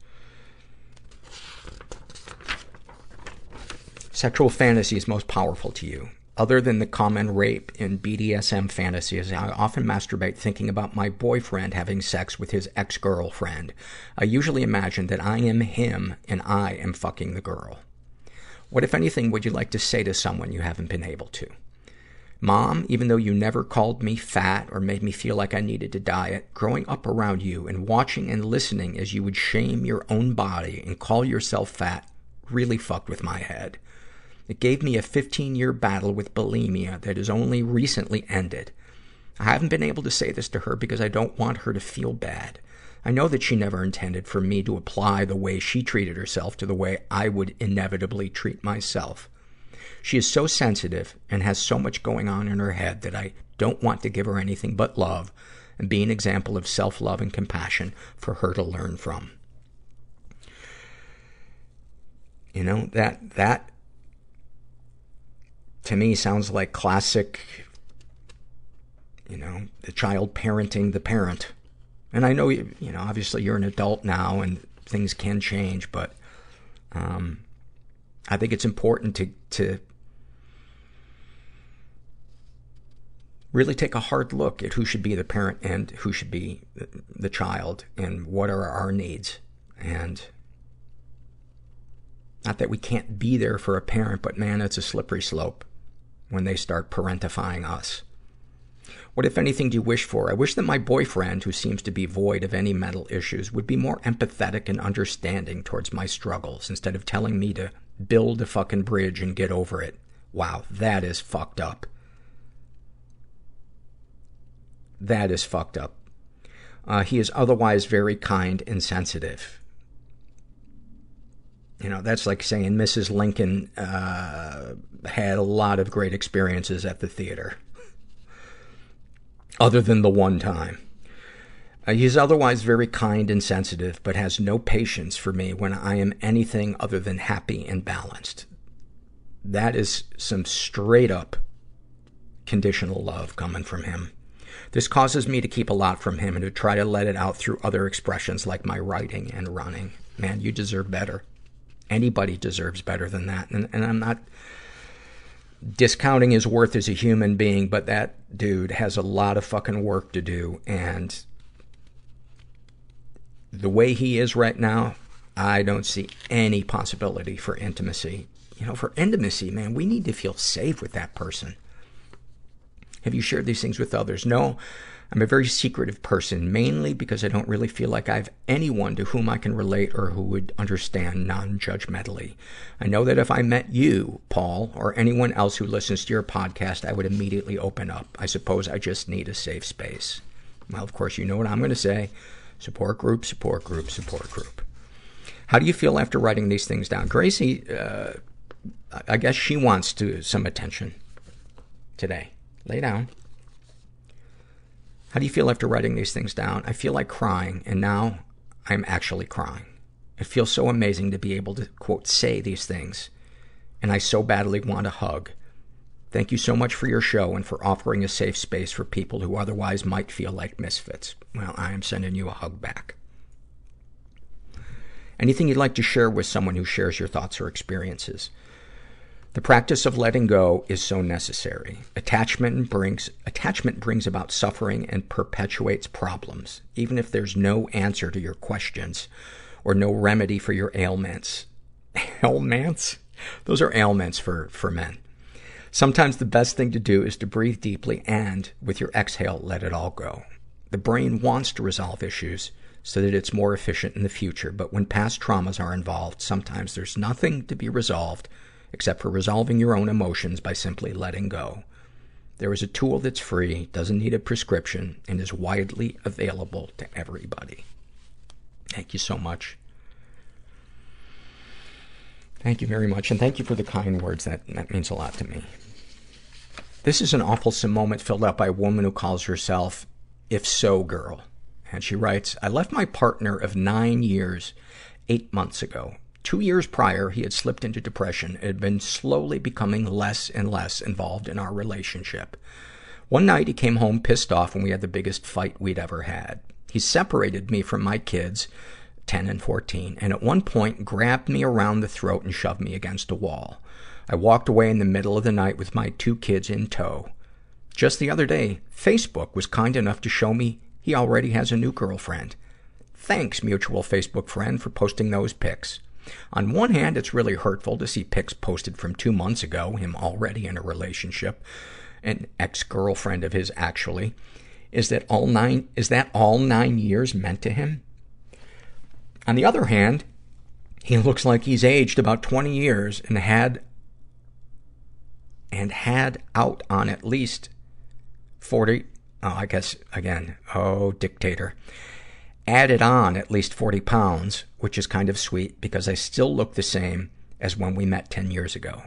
Sexual fantasies most powerful to you. Other than the common rape and BDSM fantasies, I often masturbate thinking about my boyfriend having sex with his ex-girlfriend. I usually imagine that I am him and I am fucking the girl. What, if anything, would you like to say to someone you haven't been able to? Mom, even though you never called me fat or made me feel like I needed to diet, growing up around you and watching and listening as you would shame your own body and call yourself fat really fucked with my head. It gave me a 15 year battle with bulimia that has only recently ended. I haven't been able to say this to her because I don't want her to feel bad. I know that she never intended for me to apply the way she treated herself to the way I would inevitably treat myself. She is so sensitive and has so much going on in her head that I don't want to give her anything but love and be an example of self-love and compassion for her to learn from. You know, that, that, to me sounds like classic, you know, the child parenting the parent. And I know, you, you know, obviously you're an adult now and things can change, but, um, I think it's important to, to really take a hard look at who should be the parent and who should be the, child and what are our needs. And not that we can't be there for a parent, but man, it's a slippery slope when they start parentifying us. What, if anything, do you wish for? I wish that my boyfriend, who seems to be void of any mental issues, would be more empathetic and understanding towards my struggles instead of telling me to build a fucking bridge and get over it. Wow, that is fucked up. That is fucked up. Uh, he is otherwise very kind and sensitive. You know, that's like saying Mrs. Lincoln uh, had a lot of great experiences at the theater. Other than the one time. Uh, he's otherwise very kind and sensitive, but has no patience for me when I am anything other than happy and balanced. That is some straight up conditional love coming from him. This causes me to keep a lot from him and to try to let it out through other expressions like my writing and running. Man, you deserve better. Anybody deserves better than that. And, and I'm not discounting his worth as a human being, but that dude has a lot of fucking work to do. And the way he is right now, I don't see any possibility for intimacy. You know, for intimacy, man, we need to feel safe with that person. Have you shared these things with others? No. I'm a very secretive person, mainly because I don't really feel like I have anyone to whom I can relate or who would understand non-judgmentally. I know that if I met you, Paul, or anyone else who listens to your podcast, I would immediately open up. I suppose I just need a safe space. Well, of course, you know what I'm going to say. Support group, support group, support group. How do you feel after writing these things down? Gracie, uh, I guess she wants to some attention today. Lay down. How do you feel after writing these things down? I feel like crying, and now I'm actually crying. It feels so amazing to be able to, quote, say these things. And I so badly want a hug. Thank you so much for your show and for offering a safe space for people who otherwise might feel like misfits. Well, I am sending you a hug back. Anything you'd like to share with someone who shares your thoughts or experiences? The practice of letting go is so necessary. Attachment brings, attachment brings about suffering and perpetuates problems, even if there's no answer to your questions or no remedy for your ailments. ailments? Those are ailments for, for men. Sometimes the best thing to do is to breathe deeply and, with your exhale, let it all go. The brain wants to resolve issues so that it's more efficient in the future, but when past traumas are involved, sometimes there's nothing to be resolved except for resolving your own emotions by simply letting go. There is a tool that's free, doesn't need a prescription, and is widely available to everybody. Thank you so much. Thank you very much, and thank you for the kind words. That, that means a lot to me. This is an awful moment filled out by a woman who calls herself If So Girl. And she writes, I left my partner of nine years eight months ago. Two years prior, he had slipped into depression and had been slowly becoming less and less involved in our relationship. One night, he came home pissed off and we had the biggest fight we'd ever had. He separated me from my kids, 10 and 14, and at one point grabbed me around the throat and shoved me against a wall. I walked away in the middle of the night with my two kids in tow. Just the other day, Facebook was kind enough to show me he already has a new girlfriend. Thanks, mutual Facebook friend, for posting those pics. On one hand, it's really hurtful to see pics posted from two months ago, him already in a relationship, an ex-girlfriend of his actually. Is that all nine, is that all nine years meant to him? On the other hand, he looks like he's aged about 20 years and had, and had out on at least 40, oh, I guess, again, oh, dictator added on at least 40 pounds, which is kind of sweet because I still look the same as when we met 10 years ago.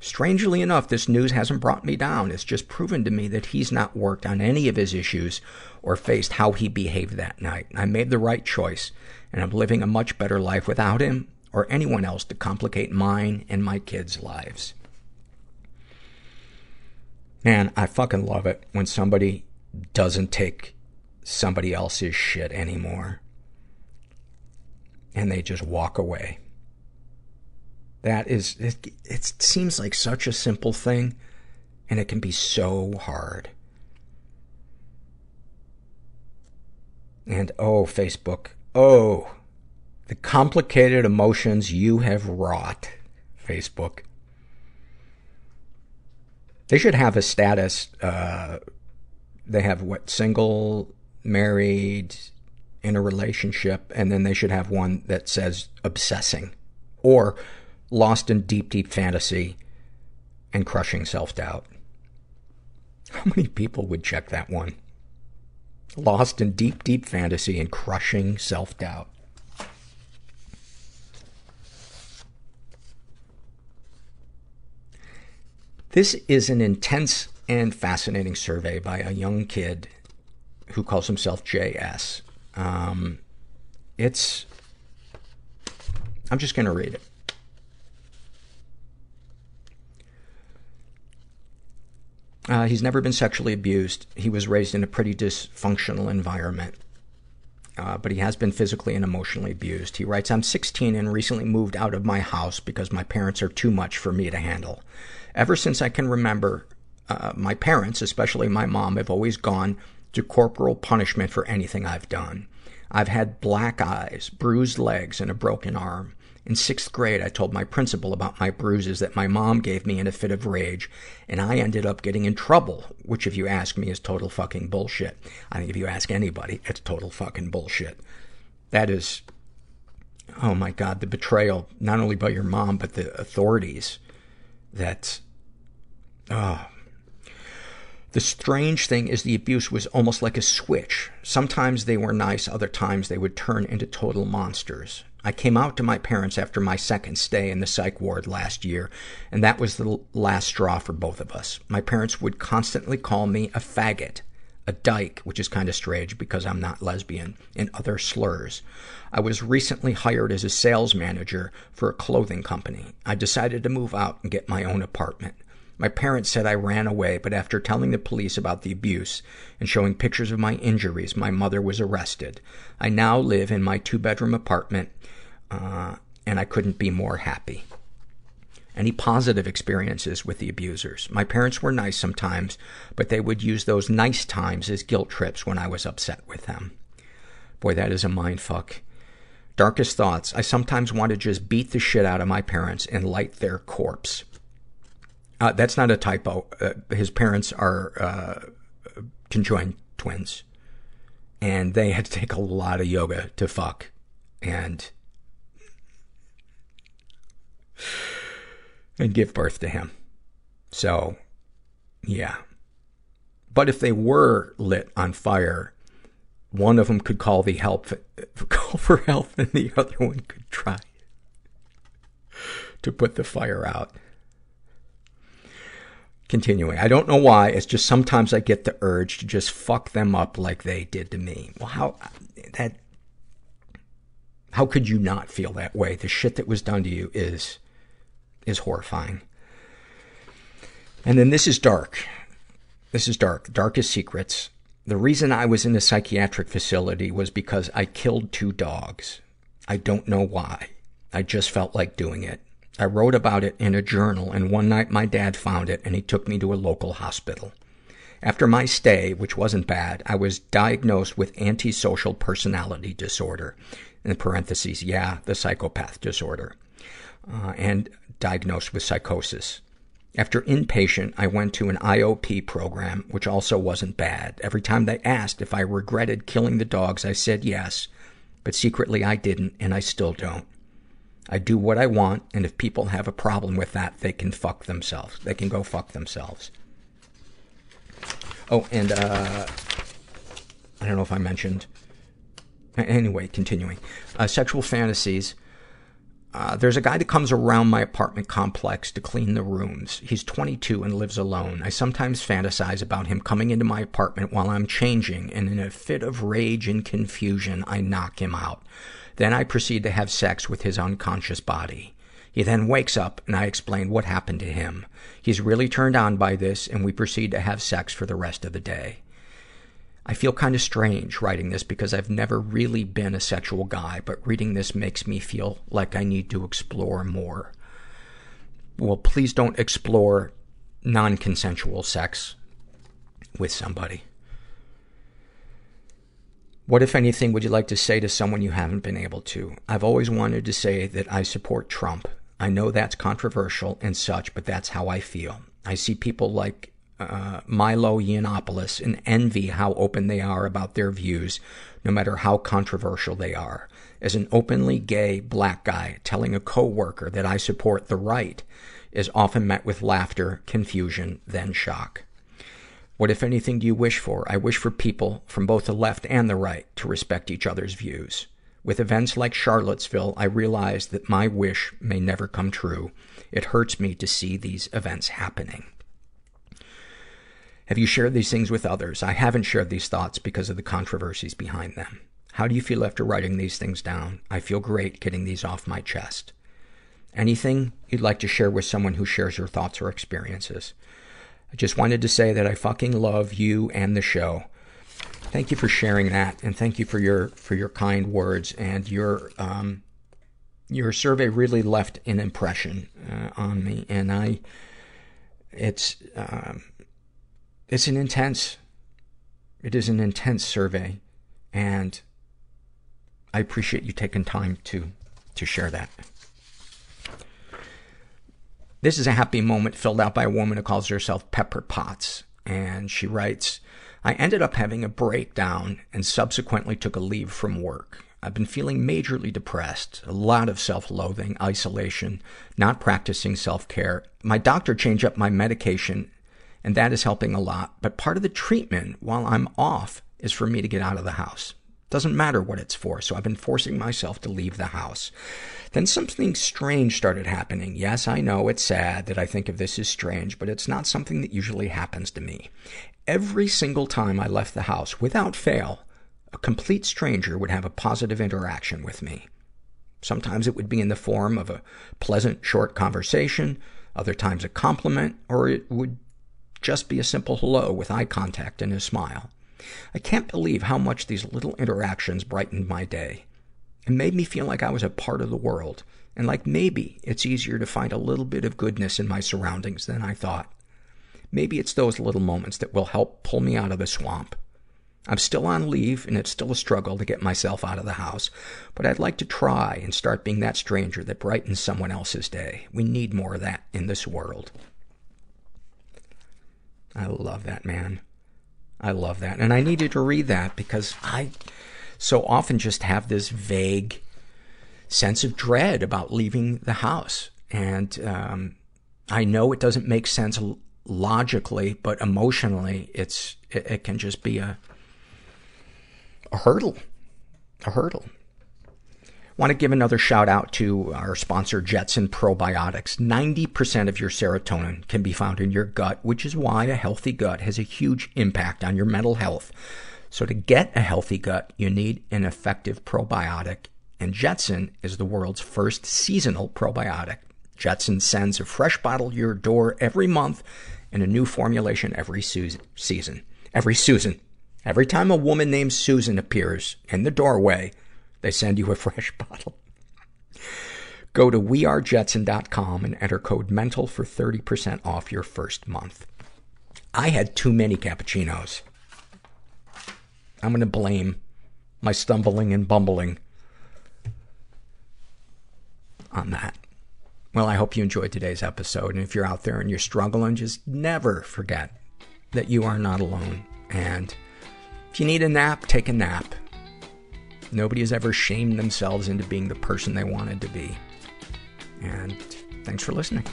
Strangely enough, this news hasn't brought me down. It's just proven to me that he's not worked on any of his issues or faced how he behaved that night. I made the right choice, and I'm living a much better life without him or anyone else to complicate mine and my kids' lives. Man, I fucking love it when somebody doesn't take somebody else's shit anymore. And they just walk away. That is, it, it seems like such a simple thing, and it can be so hard. And oh, Facebook, oh, the complicated emotions you have wrought, Facebook. They should have a status, uh, they have what, single, married, in a relationship, and then they should have one that says obsessing. Or lost in deep, deep fantasy and crushing self-doubt. How many people would check that one? Lost in deep, deep fantasy and crushing self-doubt. This is an intense and fascinating survey by a young kid who calls himself JS. Um, it's, I'm just gonna read it. Uh, he's never been sexually abused. He was raised in a pretty dysfunctional environment. Uh, but he has been physically and emotionally abused. He writes, I'm 16 and recently moved out of my house because my parents are too much for me to handle. Ever since I can remember, uh, my parents, especially my mom, have always gone to corporal punishment for anything I've done. I've had black eyes, bruised legs, and a broken arm. In sixth grade, I told my principal about my bruises that my mom gave me in a fit of rage, and I ended up getting in trouble, which if you ask me is total fucking bullshit. I think if you ask anybody, it's total fucking bullshit. That is, oh my god, the betrayal, not only by your mom, but the authorities. That, oh, the strange thing is the abuse was almost like a switch. Sometimes they were nice, other times they would turn into total monsters. I came out to my parents after my second stay in the psych ward last year, and that was the last straw for both of us. My parents would constantly call me a faggot, a dyke, which is kind of strange because I'm not lesbian, and other slurs. I was recently hired as a sales manager for a clothing company. I decided to move out and get my own apartment. My parents said I ran away, but after telling the police about the abuse and showing pictures of my injuries, my mother was arrested. I now live in my two-bedroom apartment, uh, and I couldn't be more happy. Any positive experiences with the abusers? My parents were nice sometimes, but they would use those nice times as guilt trips when I was upset with them. Boy, that is a mind fuck. Darkest thoughts. I sometimes want to just beat the shit out of my parents and light their corpse. Uh, that's not a typo. Uh, his parents are, uh, conjoined twins. And they had to take a lot of yoga to fuck. And, and give birth to him. So, yeah. But if they were lit on fire, one of them could call the help, call for help, and the other one could try to put the fire out. Continuing. I don't know why. It's just sometimes I get the urge to just fuck them up like they did to me. Well, how, that, how could you not feel that way? The shit that was done to you is, is horrifying. And then this is dark. This is dark. Darkest secrets. The reason I was in a psychiatric facility was because I killed two dogs. I don't know why. I just felt like doing it. I wrote about it in a journal, and one night my dad found it and he took me to a local hospital. After my stay, which wasn't bad, I was diagnosed with antisocial personality disorder. In parentheses, yeah, the psychopath disorder. Uh, and diagnosed with psychosis. After inpatient, I went to an IOP program, which also wasn't bad. Every time they asked if I regretted killing the dogs, I said yes. But secretly I didn't, and I still don't. I do what I want, and if people have a problem with that, they can fuck themselves. They can go fuck themselves. Oh, and, uh, I don't know if I mentioned. Anyway, continuing. Uh, sexual fantasies. Uh, there's a guy that comes around my apartment complex to clean the rooms. He's 22 and lives alone. I sometimes fantasize about him coming into my apartment while I'm changing, and in a fit of rage and confusion, I knock him out. Then I proceed to have sex with his unconscious body. He then wakes up, and I explain what happened to him. He's really turned on by this, and we proceed to have sex for the rest of the day. I feel kind of strange writing this because I've never really been a sexual guy, but reading this makes me feel like I need to explore more. Well, please don't explore non-consensual sex with somebody. What, if anything, would you like to say to someone you haven't been able to? I've always wanted to say that I support Trump. I know that's controversial and such, but that's how I feel. I see people like uh, Milo Yiannopoulos and envy how open they are about their views, no matter how controversial they are. As an openly gay black guy telling a coworker that I support the right is often met with laughter, confusion, then shock. What, if anything, do you wish for? I wish for people from both the left and the right to respect each other's views. With events like Charlottesville, I realize that my wish may never come true. It hurts me to see these events happening. Have you shared these things with others? I haven't shared these thoughts because of the controversies behind them. How do you feel after writing these things down? I feel great getting these off my chest. Anything you'd like to share with someone who shares your thoughts or experiences? I just wanted to say that I fucking love you and the show. Thank you for sharing that, and thank you for your for your kind words and your um, your survey really left an impression uh, on me, and I it's um, it's an intense it is an intense survey, and I appreciate you taking time to to share that. This is a happy moment filled out by a woman who calls herself Pepper Potts. And she writes, I ended up having a breakdown and subsequently took a leave from work. I've been feeling majorly depressed, a lot of self-loathing, isolation, not practicing self-care. My doctor changed up my medication, and that is helping a lot. But part of the treatment while I'm off is for me to get out of the house. Doesn't matter what it's for, so I've been forcing myself to leave the house. Then something strange started happening. Yes, I know it's sad that I think of this as strange, but it's not something that usually happens to me. Every single time I left the house, without fail, a complete stranger would have a positive interaction with me. Sometimes it would be in the form of a pleasant, short conversation, other times a compliment, or it would just be a simple hello with eye contact and a smile. I can't believe how much these little interactions brightened my day. It made me feel like I was a part of the world, and like maybe it's easier to find a little bit of goodness in my surroundings than I thought. Maybe it's those little moments that will help pull me out of the swamp. I'm still on leave, and it's still a struggle to get myself out of the house, but I'd like to try and start being that stranger that brightens someone else's day. We need more of that in this world. I love that, man. I love that. And I needed to read that because I so often just have this vague sense of dread about leaving the house. And um, I know it doesn't make sense logically, but emotionally, it's it, it can just be a a hurdle, a hurdle. Want to give another shout out to our sponsor, Jetson Probiotics. 90% of your serotonin can be found in your gut, which is why a healthy gut has a huge impact on your mental health. So to get a healthy gut, you need an effective probiotic, and Jetson is the world's first seasonal probiotic. Jetson sends a fresh bottle to your door every month and a new formulation every season. Every Susan. Every time a woman named Susan appears in the doorway, they send you a fresh bottle. Go to wearejetson.com and enter code MENTAL for 30% off your first month. I had too many cappuccinos. I'm gonna blame my stumbling and bumbling on that. Well, I hope you enjoyed today's episode. And if you're out there and you're struggling, just never forget that you are not alone. And if you need a nap, take a nap. Nobody has ever shamed themselves into being the person they wanted to be. And thanks for listening.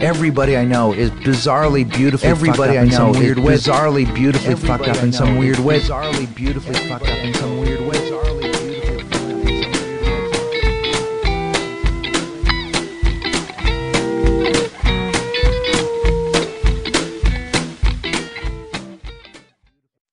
Everybody I know is bizarrely beautifully Everybody I know is bizarrely beautifully fucked up in some weird way. Bizarrely beautifully fucked up in some weird way.